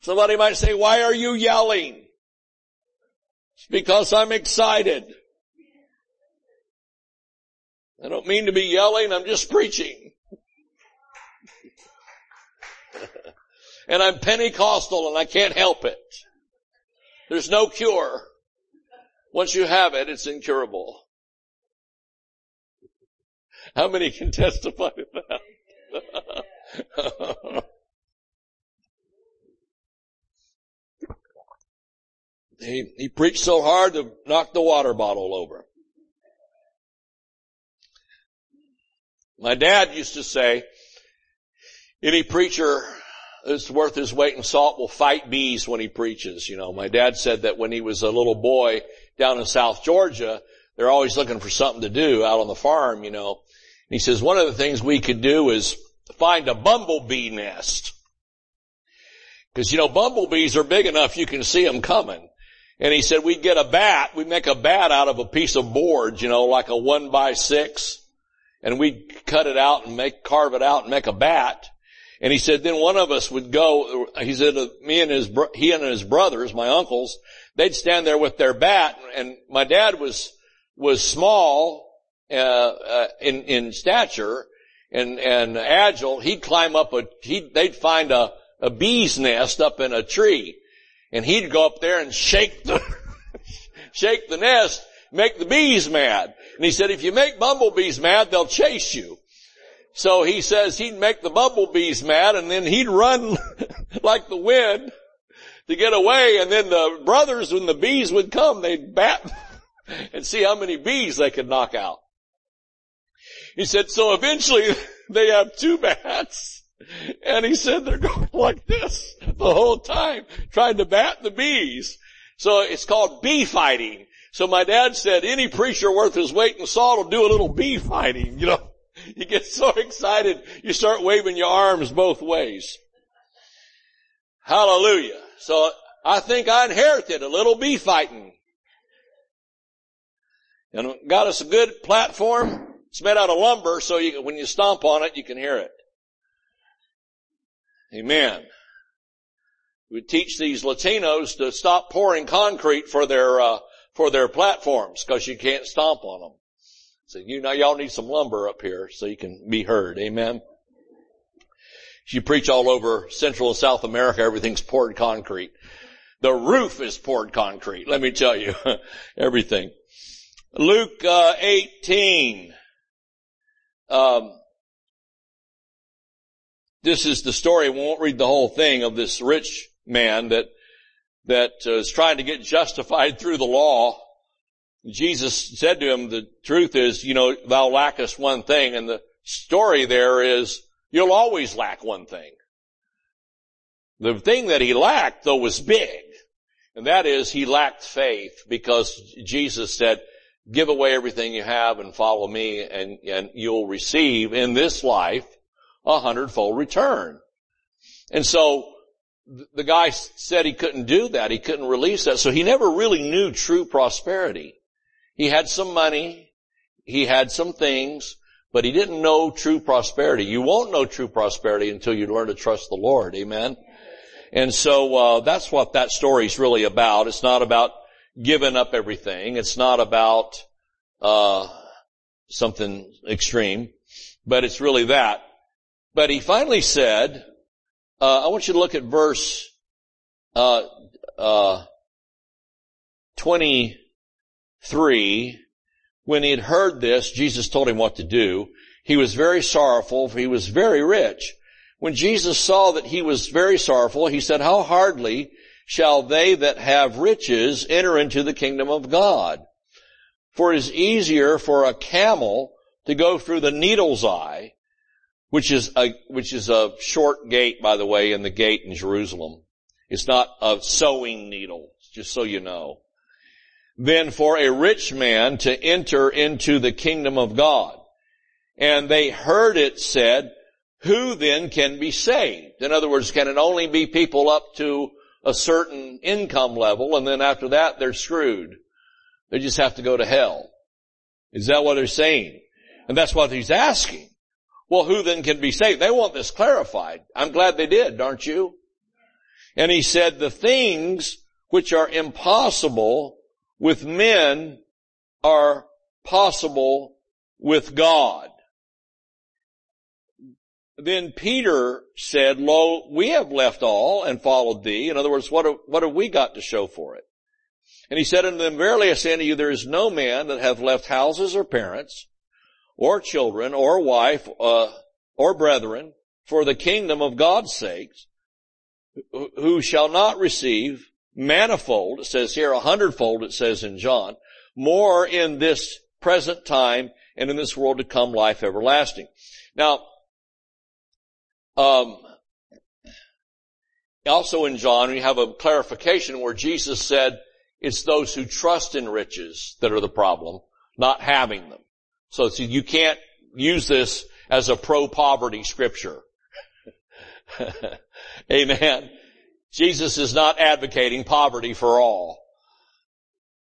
Somebody might say, why are you yelling? It's because I'm excited. I don't mean to be yelling, I'm just preaching. And I'm Pentecostal and I can't help it. There's no cure. Once you have it, it's incurable. How many can testify to that? he, he preached so hard to knock the water bottle over. My dad used to say, any preacher that's worth his weight in salt will fight bees when he preaches. You know, my dad said that when he was a little boy down in South Georgia, they're always looking for something to do out on the farm, you know. And he says, one of the things we could do is find a bumblebee nest. Cause you know, bumblebees are big enough you can see them coming. And he said we'd get a bat, we'd make a bat out of a piece of board, you know, like a one by six, and we'd cut it out and make, carve it out and make a bat. And he said then one of us would go, he said uh, me and his, he and his brothers, my uncles, they'd stand there with their bat and my dad was, was small uh, uh, in in stature and and agile, he'd climb up a he they'd find a a bee's nest up in a tree, and he'd go up there and shake the shake the nest, make the bees mad. And he said, if you make bumblebees mad, they'll chase you. So he says he'd make the bumblebees mad and then he'd run like the wind to get away and then the brothers, when the bees would come, they'd bat and see how many bees they could knock out. He said, so eventually they have two bats and he said they're going like this the whole time, trying to bat the bees. So it's called bee fighting. So my dad said any preacher worth his weight in salt will do a little bee fighting, you know. You get so excited, you start waving your arms both ways. Hallelujah. So I think I inherited a little bee fighting. And got us a good platform. It's made out of lumber, so you, when you stomp on it, you can hear it. Amen. We teach these Latinos to stop pouring concrete for their uh, for their platforms because you can't stomp on them. So you know y'all need some lumber up here so you can be heard. Amen. You preach all over Central and South America, everything's poured concrete. The roof is poured concrete. Let me tell you, everything. Luke uh, 18. Um, this is the story. We won't read the whole thing of this rich man that that uh, is trying to get justified through the law. Jesus said to him, the truth is, you know, thou lackest one thing. And the story there is, you'll always lack one thing. The thing that he lacked, though, was big. And that is, he lacked faith because Jesus said, give away everything you have and follow me and, and you'll receive in this life a hundredfold return. And so the guy said he couldn't do that. He couldn't release that. So he never really knew true prosperity. He had some money. He had some things, but he didn't know true prosperity. You won't know true prosperity until you learn to trust the Lord. Amen. And so, uh, that's what that story's really about. It's not about giving up everything. It's not about, uh, something extreme, but it's really that. But he finally said, uh, I want you to look at verse uh, uh, 23. When he had heard this, Jesus told him what to do. He was very sorrowful, for he was very rich. When Jesus saw that he was very sorrowful, he said, How hardly shall they that have riches enter into the kingdom of God? For it is easier for a camel to go through the needle's eye which is a, which is a short gate, by the way, in the gate in Jerusalem. It's not a sewing needle, just so you know. Then for a rich man to enter into the kingdom of God. And they heard it said, who then can be saved? In other words, can it only be people up to a certain income level and then after that they're screwed? They just have to go to hell. Is that what they're saying? And that's what he's asking. Well, who then can be saved? They want this clarified. I'm glad they did, aren't you? And he said, the things which are impossible with men are possible with God. Then Peter said, Lo, we have left all and followed thee. In other words, what have, what have we got to show for it? And he said unto them, Verily I say unto you, there is no man that hath left houses or parents, or children or wife uh, or brethren for the kingdom of God's sakes, who shall not receive manifold, it says here a hundredfold, it says in John, more in this present time and in this world to come life everlasting. Now, um, also in John, we have a clarification where Jesus said it's those who trust in riches that are the problem, not having them. So you can't use this as a pro-poverty scripture. Amen. Jesus is not advocating poverty for all.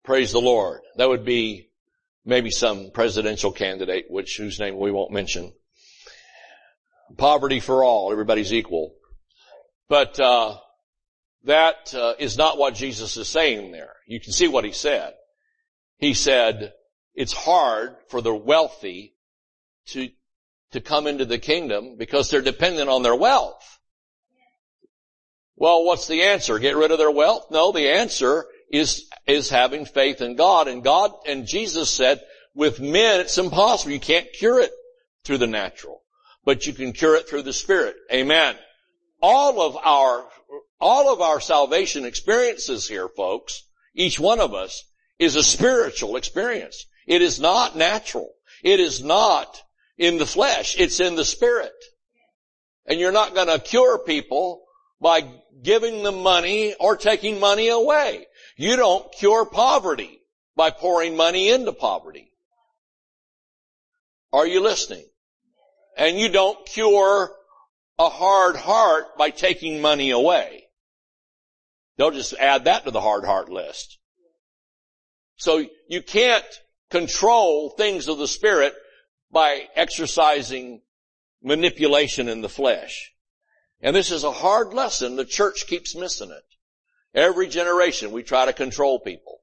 Praise the Lord. That would be maybe some presidential candidate, which whose name we won't mention. Poverty for all. Everybody's equal. But uh, that uh, is not what Jesus is saying there. You can see what he said. He said, it's hard for the wealthy to, to come into the kingdom because they're dependent on their wealth. Well, what's the answer? Get rid of their wealth? No, the answer is, is having faith in God. And God, and Jesus said, with men it's impossible. You can't cure it through the natural. but you can cure it through the Spirit. Amen. All of our, all of our salvation experiences here, folks, each one of us is a spiritual experience. It is not natural. It is not in the flesh. It's in the spirit. And you're not going to cure people by giving them money or taking money away. You don't cure poverty by pouring money into poverty. Are you listening? And you don't cure a hard heart by taking money away. They'll just add that to the hard heart list. So you can't control things of the spirit by exercising manipulation in the flesh. And this is a hard lesson. The church keeps missing it. Every generation we try to control people.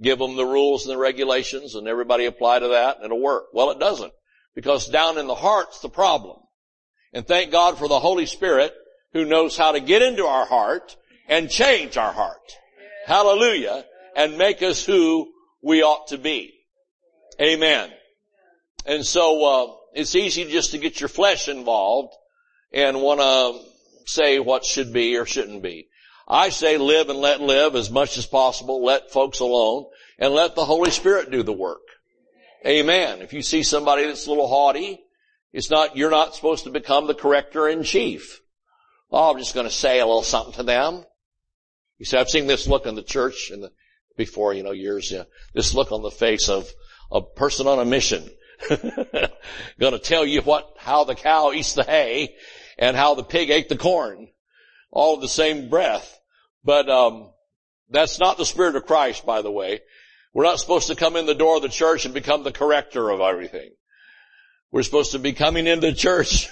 Give them the rules and the regulations and everybody apply to that and it'll work. Well, it doesn't because down in the heart's the problem. And thank God for the Holy Spirit who knows how to get into our heart and change our heart. Hallelujah. And make us who we ought to be. Amen. And so, uh, it's easy just to get your flesh involved and want to say what should be or shouldn't be. I say live and let live as much as possible. Let folks alone and let the Holy Spirit do the work. Amen. If you see somebody that's a little haughty, it's not, you're not supposed to become the corrector in chief. Oh, I'm just going to say a little something to them. You see, I've seen this look in the church in the, before, you know, years, yeah, this look on the face of a person on a mission. Gonna tell you what, how the cow eats the hay and how the pig ate the corn. All in the same breath. But, um, that's not the Spirit of Christ, by the way. We're not supposed to come in the door of the church and become the corrector of everything. We're supposed to be coming into church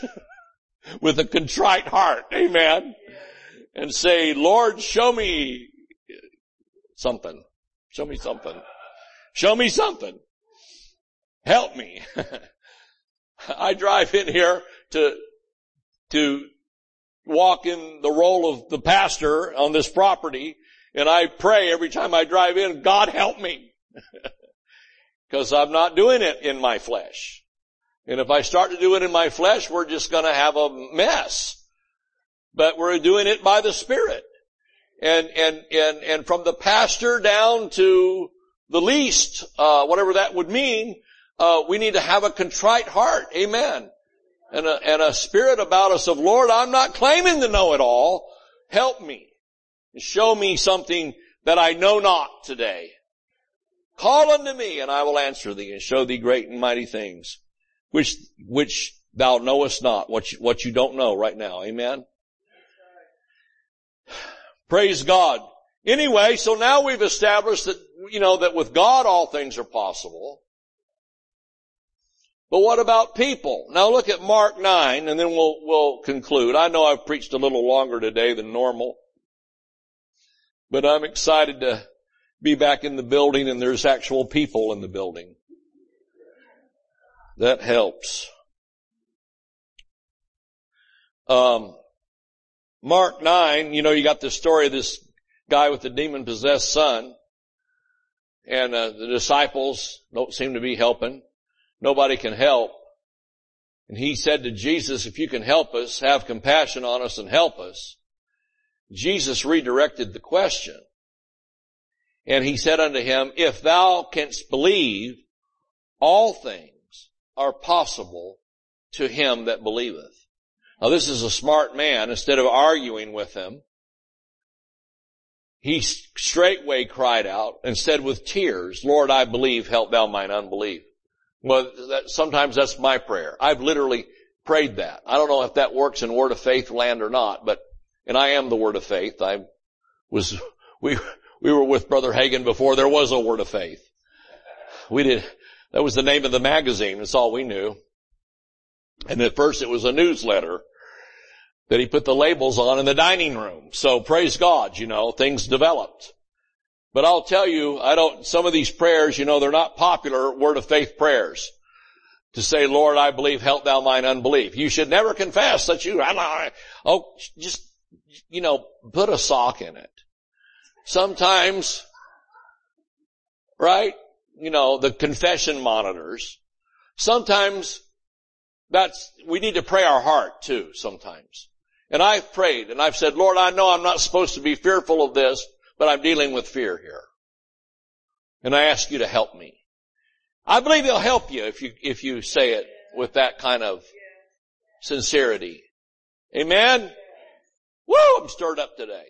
with a contrite heart. Amen. And say, Lord, show me something. Show me something. Show me something. Help me. I drive in here to, to walk in the role of the pastor on this property and I pray every time I drive in, God help me. Cause I'm not doing it in my flesh. And if I start to do it in my flesh, we're just gonna have a mess. But we're doing it by the Spirit. And, and, and, and from the pastor down to the least, uh, whatever that would mean, uh, we need to have a contrite heart. Amen. And a, and a spirit about us of, Lord, I'm not claiming to know it all. Help me. Show me something that I know not today. Call unto me and I will answer thee and show thee great and mighty things, which, which thou knowest not, what you, what you don't know right now. Amen. Praise God. Anyway, so now we've established that, you know, that with God all things are possible. But what about people? Now look at Mark 9 and then we'll, we'll conclude. I know I've preached a little longer today than normal, but I'm excited to be back in the building and there's actual people in the building. That helps. Um, Mark 9, you know, you got the story of this guy with the demon possessed son and uh, the disciples don't seem to be helping. Nobody can help. And he said to Jesus, if you can help us, have compassion on us and help us. Jesus redirected the question. And he said unto him, if thou canst believe, all things are possible to him that believeth. Now this is a smart man. Instead of arguing with him, he straightway cried out and said with tears, Lord, I believe, help thou mine unbelief. Well, that, sometimes that's my prayer. I've literally prayed that. I don't know if that works in Word of Faith land or not, but, and I am the Word of Faith. I was, we, we were with Brother Hagin before there was a Word of Faith. We did, that was the name of the magazine. That's all we knew. And at first it was a newsletter that he put the labels on in the dining room. So praise God, you know, things developed. But I'll tell you, I don't, some of these prayers, you know, they're not popular word of faith prayers. To say, Lord, I believe, help thou mine unbelief. You should never confess that you, oh, just, you know, put a sock in it. Sometimes, right? You know, the confession monitors. Sometimes That's, we need to pray our heart too sometimes. And I've prayed and I've said, Lord, I know I'm not supposed to be fearful of this, but I'm dealing with fear here. And I ask you to help me. I believe he'll help you if you, if you say it with that kind of sincerity. Amen? Woo, I'm stirred up today.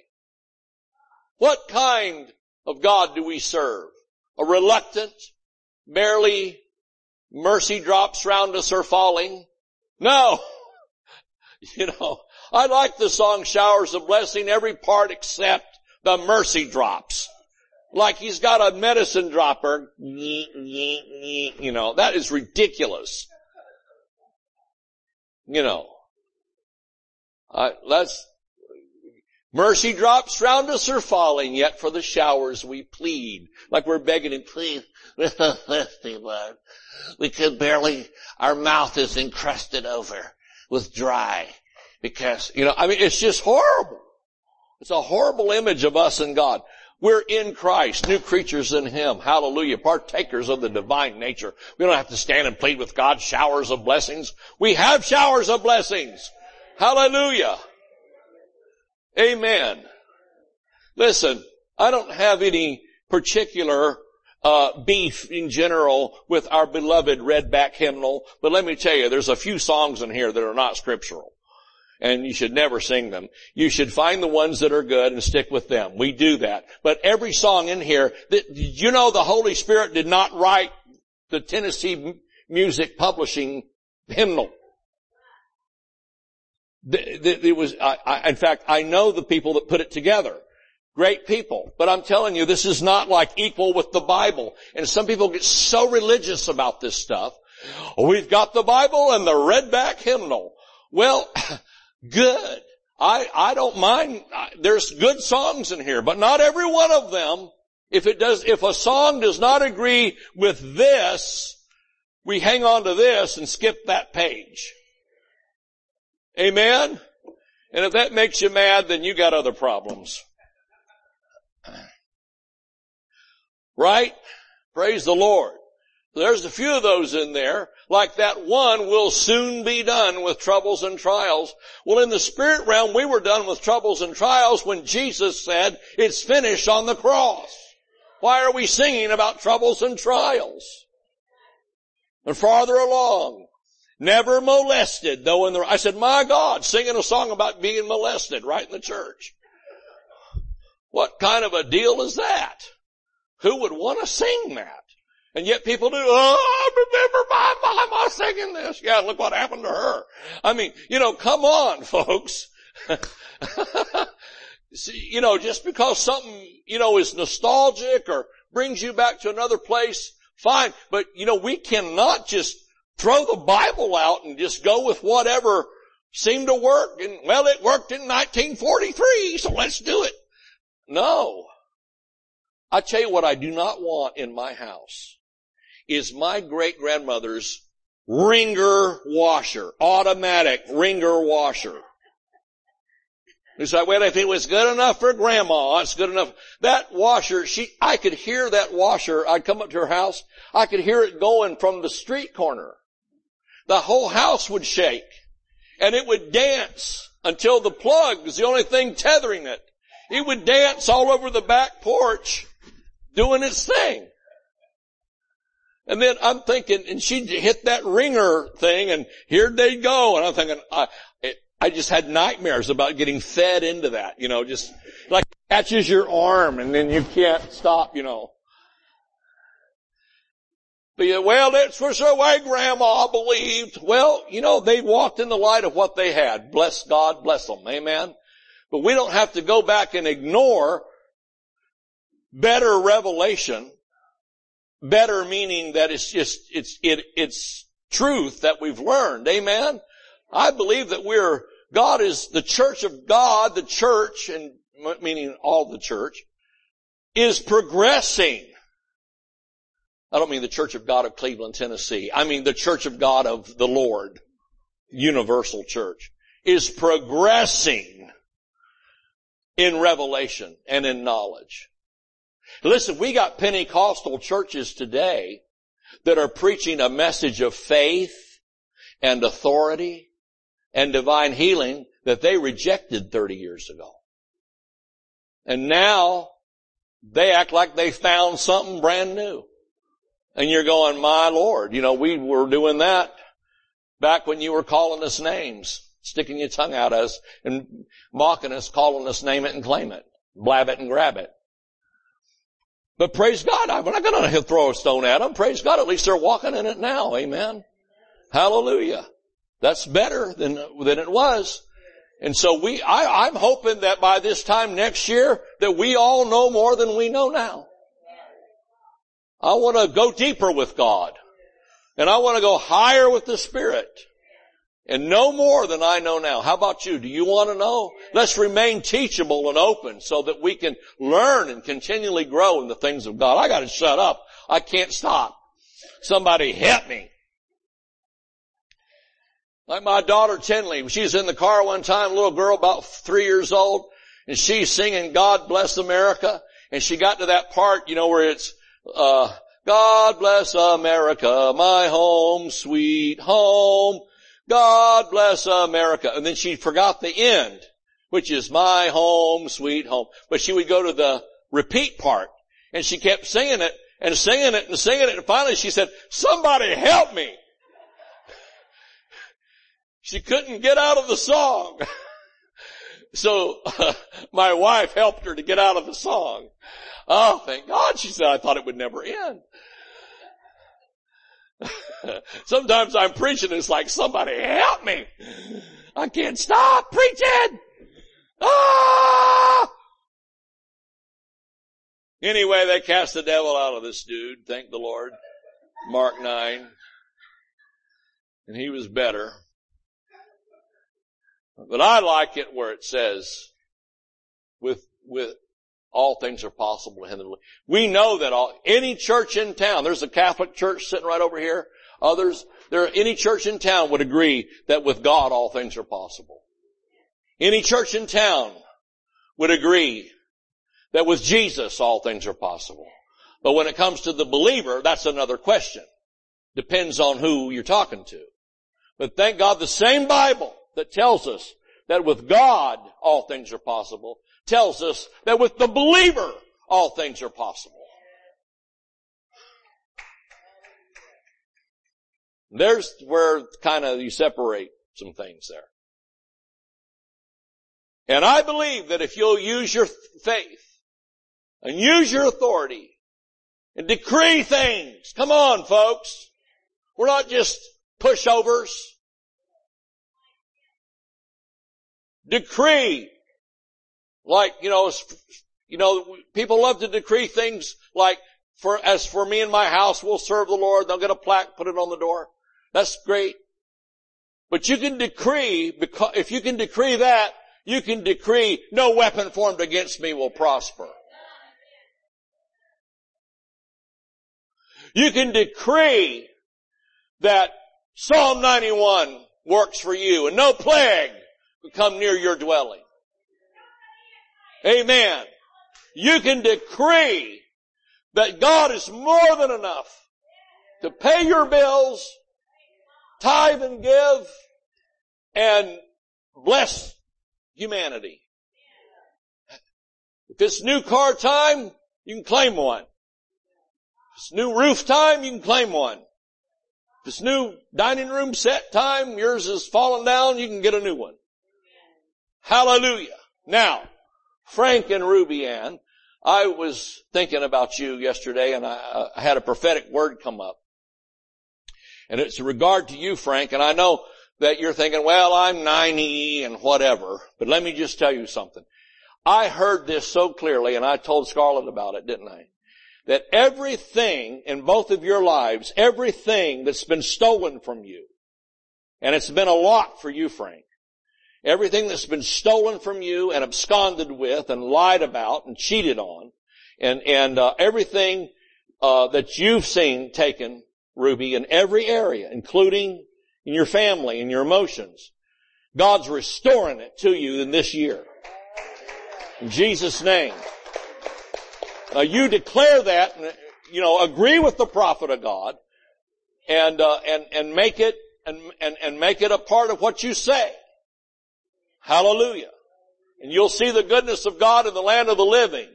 What kind of God do we serve? A reluctant, barely mercy drops round us are falling? No. You know, I like the song Showers of Blessing, every part except the mercy drops. Like he's got a medicine dropper. You know, that is ridiculous. You know. Uh, let's, mercy drops round us are falling, yet for the showers we plead. Like we're begging him, please, we're so thirsty, Lord. We can barely, our mouth is encrusted over with dry. Because, you know, I mean, it's just horrible. It's a horrible image of us and God. We're in Christ, new creatures in Him. Hallelujah. Partakers of the divine nature. We don't have to stand and plead with God showers of blessings. We have showers of blessings. Hallelujah. Amen. Listen, I don't have any particular uh, beef in general with our beloved redback hymnal, but let me tell you, there's a few songs in here that are not scriptural and you should never sing them. You should find the ones that are good and stick with them. We do that. But every song in here, you know the Holy Spirit did not write the Tennessee Music Publishing hymnal. It was, in fact, I know the people that put it together. Great people. But I'm telling you, this is not like equal with the Bible. And some people get so religious about this stuff. We've got the Bible and the redback hymnal. Well, good. I, I don't mind. There's good songs in here, but not every one of them. If it does, if a song does not agree with this, we hang on to this and skip that page. Amen? And if that makes you mad, then you got other problems. Right? Praise the Lord. There's a few of those in there, like that one will soon be done with troubles and trials. Well, in the spirit realm, we were done with troubles and trials when Jesus said, it's finished on the cross. Why are we singing about troubles and trials? And farther along, never molested, though in the, I said, my God, singing a song about being molested right in the church. What kind of a deal is that? Who would want to sing that? And yet people do, oh, I remember my mama singing this. Yeah, look what happened to her. I mean, you know, come on, folks. See, you know, just because something, you know, is nostalgic or brings you back to another place, fine. But, you know, we cannot just throw the Bible out and just go with whatever seemed to work. And, well, it worked in 1943, so let's do it. No. I tell you what I do not want in my house is my great grandmother's wringer washer, automatic wringer washer. You say, well, if it was good enough for grandma, it's good enough. That washer, she, I could hear that washer. I'd come up to her house. I could hear it going from the street corner. The whole house would shake and it would dance until the plug was the only thing tethering it. It would dance all over the back porch doing its thing. And then I'm thinking, and she hit that wringer thing and here they go. And I'm thinking, I, I just had nightmares about getting fed into that, you know, just like catches your arm and then you can't stop, you know. But yeah, well, that's was the way grandma believed. Well, you know, they walked in the light of what they had. Bless God, bless them. Amen. But we don't have to go back and ignore better revelation Better meaning that it's just, it's, it, it's truth that we've learned. Amen? I believe that we're, God is the church of God, the church, and meaning all the church, is progressing. I don't mean the church of God of Cleveland, Tennessee. I mean the church of God of the Lord, universal church, is progressing in revelation and in knowledge. Listen, we got Pentecostal churches today that are preaching a message of faith and authority and divine healing that they rejected 30 years ago. And now they act like they found something brand new. And you're going, my Lord, you know, we were doing that back when you were calling us names, sticking your tongue out at us and mocking us, calling us name it and claim it, blab it and grab it. But praise God, I'm not going to throw a stone at them. Praise God, at least they're walking in it now. Amen. Hallelujah. That's better than, than it was. And so we, I, I'm hoping that by this time next year that we all know more than we know now. I want to go deeper with God. And I want to go higher with the Spirit. And know more than I know now. How about you? Do you want to know? Let's remain teachable and open so that we can learn and continually grow in the things of God. I gotta shut up. I can't stop. Somebody help me. Like my daughter Tinley, she was in the car one time, little girl about three years old, and she's singing God Bless America, and she got to that part, you know, where it's, uh, God bless America, my home, sweet home. God bless America. And then she forgot the end, which is my home, sweet home. But she would go to the repeat part, and she kept singing it, and singing it, and singing it, and finally she said, somebody help me. She couldn't get out of the song. so uh, my wife helped her to get out of the song. Oh, thank God, she said, I thought it would never end. Sometimes I'm preaching, it's like somebody help me. I can't stop preaching. Ah! Anyway, they cast the devil out of this dude, thank the Lord. Mark 9. And he was better. But I like it where it says, with, with all things are possible to him. We know that all, any church in town, there's a Catholic church sitting right over here, others, there, are any church in town would agree that with God all things are possible. Any church in town would agree that with Jesus all things are possible. But when it comes to the believer, that's another question. Depends on who you're talking to. But thank God the same Bible that tells us that with God all things are possible tells us that with the believer all things are possible. There's where kind of you separate some things there. And I believe that if you'll use your faith and use your authority and decree things, come on folks, we're not just pushovers. decree. Like, you know, you know, people love to decree things like, for, as for me and my house, we'll serve the Lord. They'll get a plaque, put it on the door. That's great. But you can decree, because, if you can decree that, you can decree, no weapon formed against me will prosper. You can decree that Psalm 91 works for you and no plague will come near your dwelling. Amen. You can decree that God is more than enough to pay your bills, tithe and give, and bless humanity. If it's new car time, you can claim one. If it's new roof time, you can claim one. If it's new dining room set time, yours is falling down, you can get a new one. Hallelujah. Now, Frank and Ruby Ann, I was thinking about you yesterday and I, I had a prophetic word come up. And it's in regard to you, Frank, and I know that you're thinking, well, I'm 90 and whatever, but let me just tell you something. I heard this so clearly and I told Scarlett about it, didn't I? That everything in both of your lives, everything that's been stolen from you, and it's been a lot for you, Frank, Everything that's been stolen from you and absconded with and lied about and cheated on, and and uh, everything uh, that you've seen taken, Ruby, in every area, including in your family and your emotions, God's restoring it to you in this year. In Jesus' name. Uh, you declare that, you know, agree with the prophet of God, and uh, and and make it and, and, and make it a part of what you say. Hallelujah. And you'll see the goodness of God in the land of the living.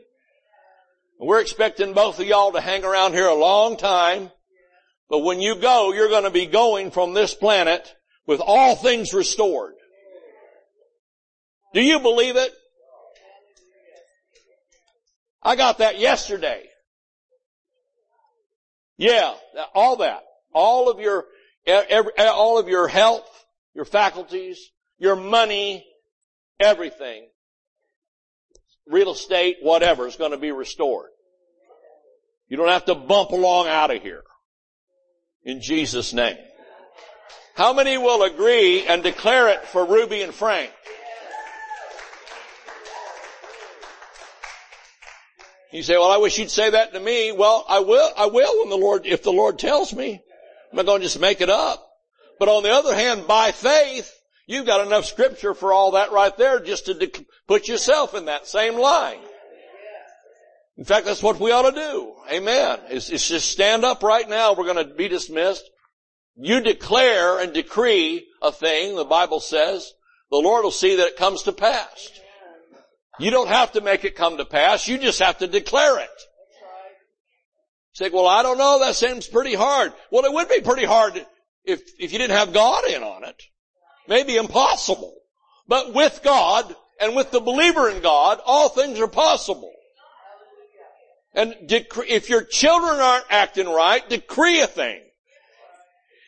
And We're expecting both of y'all to hang around here a long time. But when you go, you're going to be going from this planet with all things restored. Do you believe it? I got that yesterday. Yeah, all that. All of your, every, all of your health, your faculties, your money, everything, real estate, whatever is going to be restored. You don't have to bump along out of here. In Jesus' name. How many will agree and declare it for Ruby and Frank? You say, well, I wish you'd say that to me. Well, I will, I will when the Lord, if the Lord tells me. I'm not going to just make it up. But on the other hand, by faith, you've got enough scripture for all that right there just to de- put yourself in that same line. In fact, that's what we ought to do. Amen. It's, it's just stand up right now. We're going to be dismissed. You declare and decree a thing, the Bible says, the Lord will see that it comes to pass. You don't have to make it come to pass. You just have to declare it. Say, well, I don't know. That seems pretty hard. Well, it would be pretty hard if, if you didn't have God in on it. Maybe impossible. But with God and with the believer in God, all things are possible. And decree, if your children aren't acting right, decree a thing.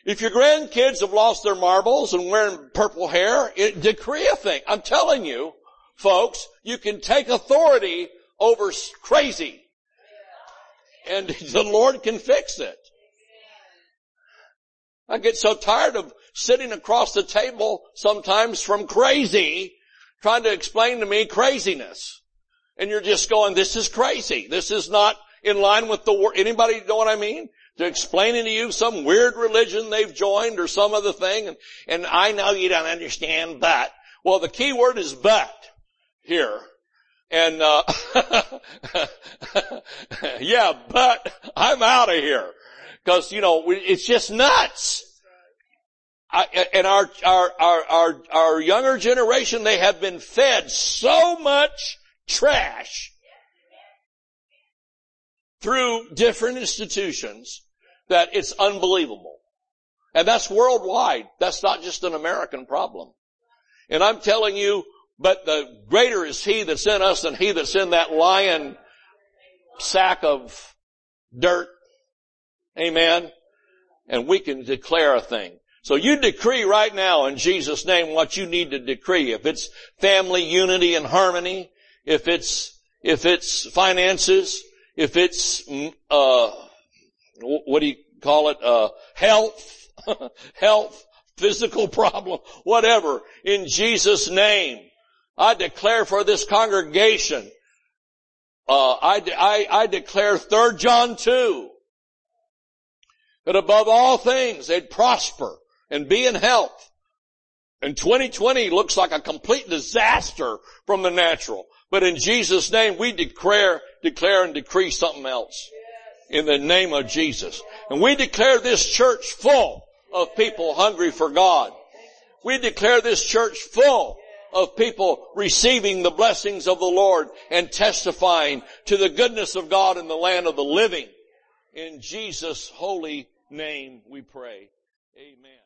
If your grandkids have lost their marbles and wearing purple hair, it, decree a thing. I'm telling you, folks, you can take authority over crazy. And the Lord can fix it. I get so tired of sitting across the table sometimes from crazy trying to explain to me craziness. And you're just going, this is crazy. This is not in line with the word. Anybody know what I mean? To explaining to you some weird religion they've joined or some other thing. And, and I know you don't understand, but. Well, the key word is but here. And, uh, yeah, but I'm out of here. Cause, you know, it's just nuts. And our, our, our, our, our younger generation, they have been fed so much trash through different institutions that it's unbelievable. And that's worldwide. That's not just an American problem. And I'm telling you, but the greater is he that's in us than he that's in that lion sack of dirt. Amen. And we can declare a thing. So you decree right now in Jesus name what you need to decree. If it's family unity and harmony, if it's, if it's finances, if it's, mm, uh, what do you call it? Uh, health, health, physical problem, whatever, in Jesus name. I declare for this congregation, uh, I, I, I declare 3 John 2, that above all things they'd prosper and be in health. And 2020 looks like a complete disaster from the natural. But in Jesus' name, we declare, declare and decree something else. In the name of Jesus. And we declare this church full of people hungry for God. We declare this church full of people receiving the blessings of the Lord and testifying to the goodness of God in the land of the living. In Jesus' holy name we pray. Amen.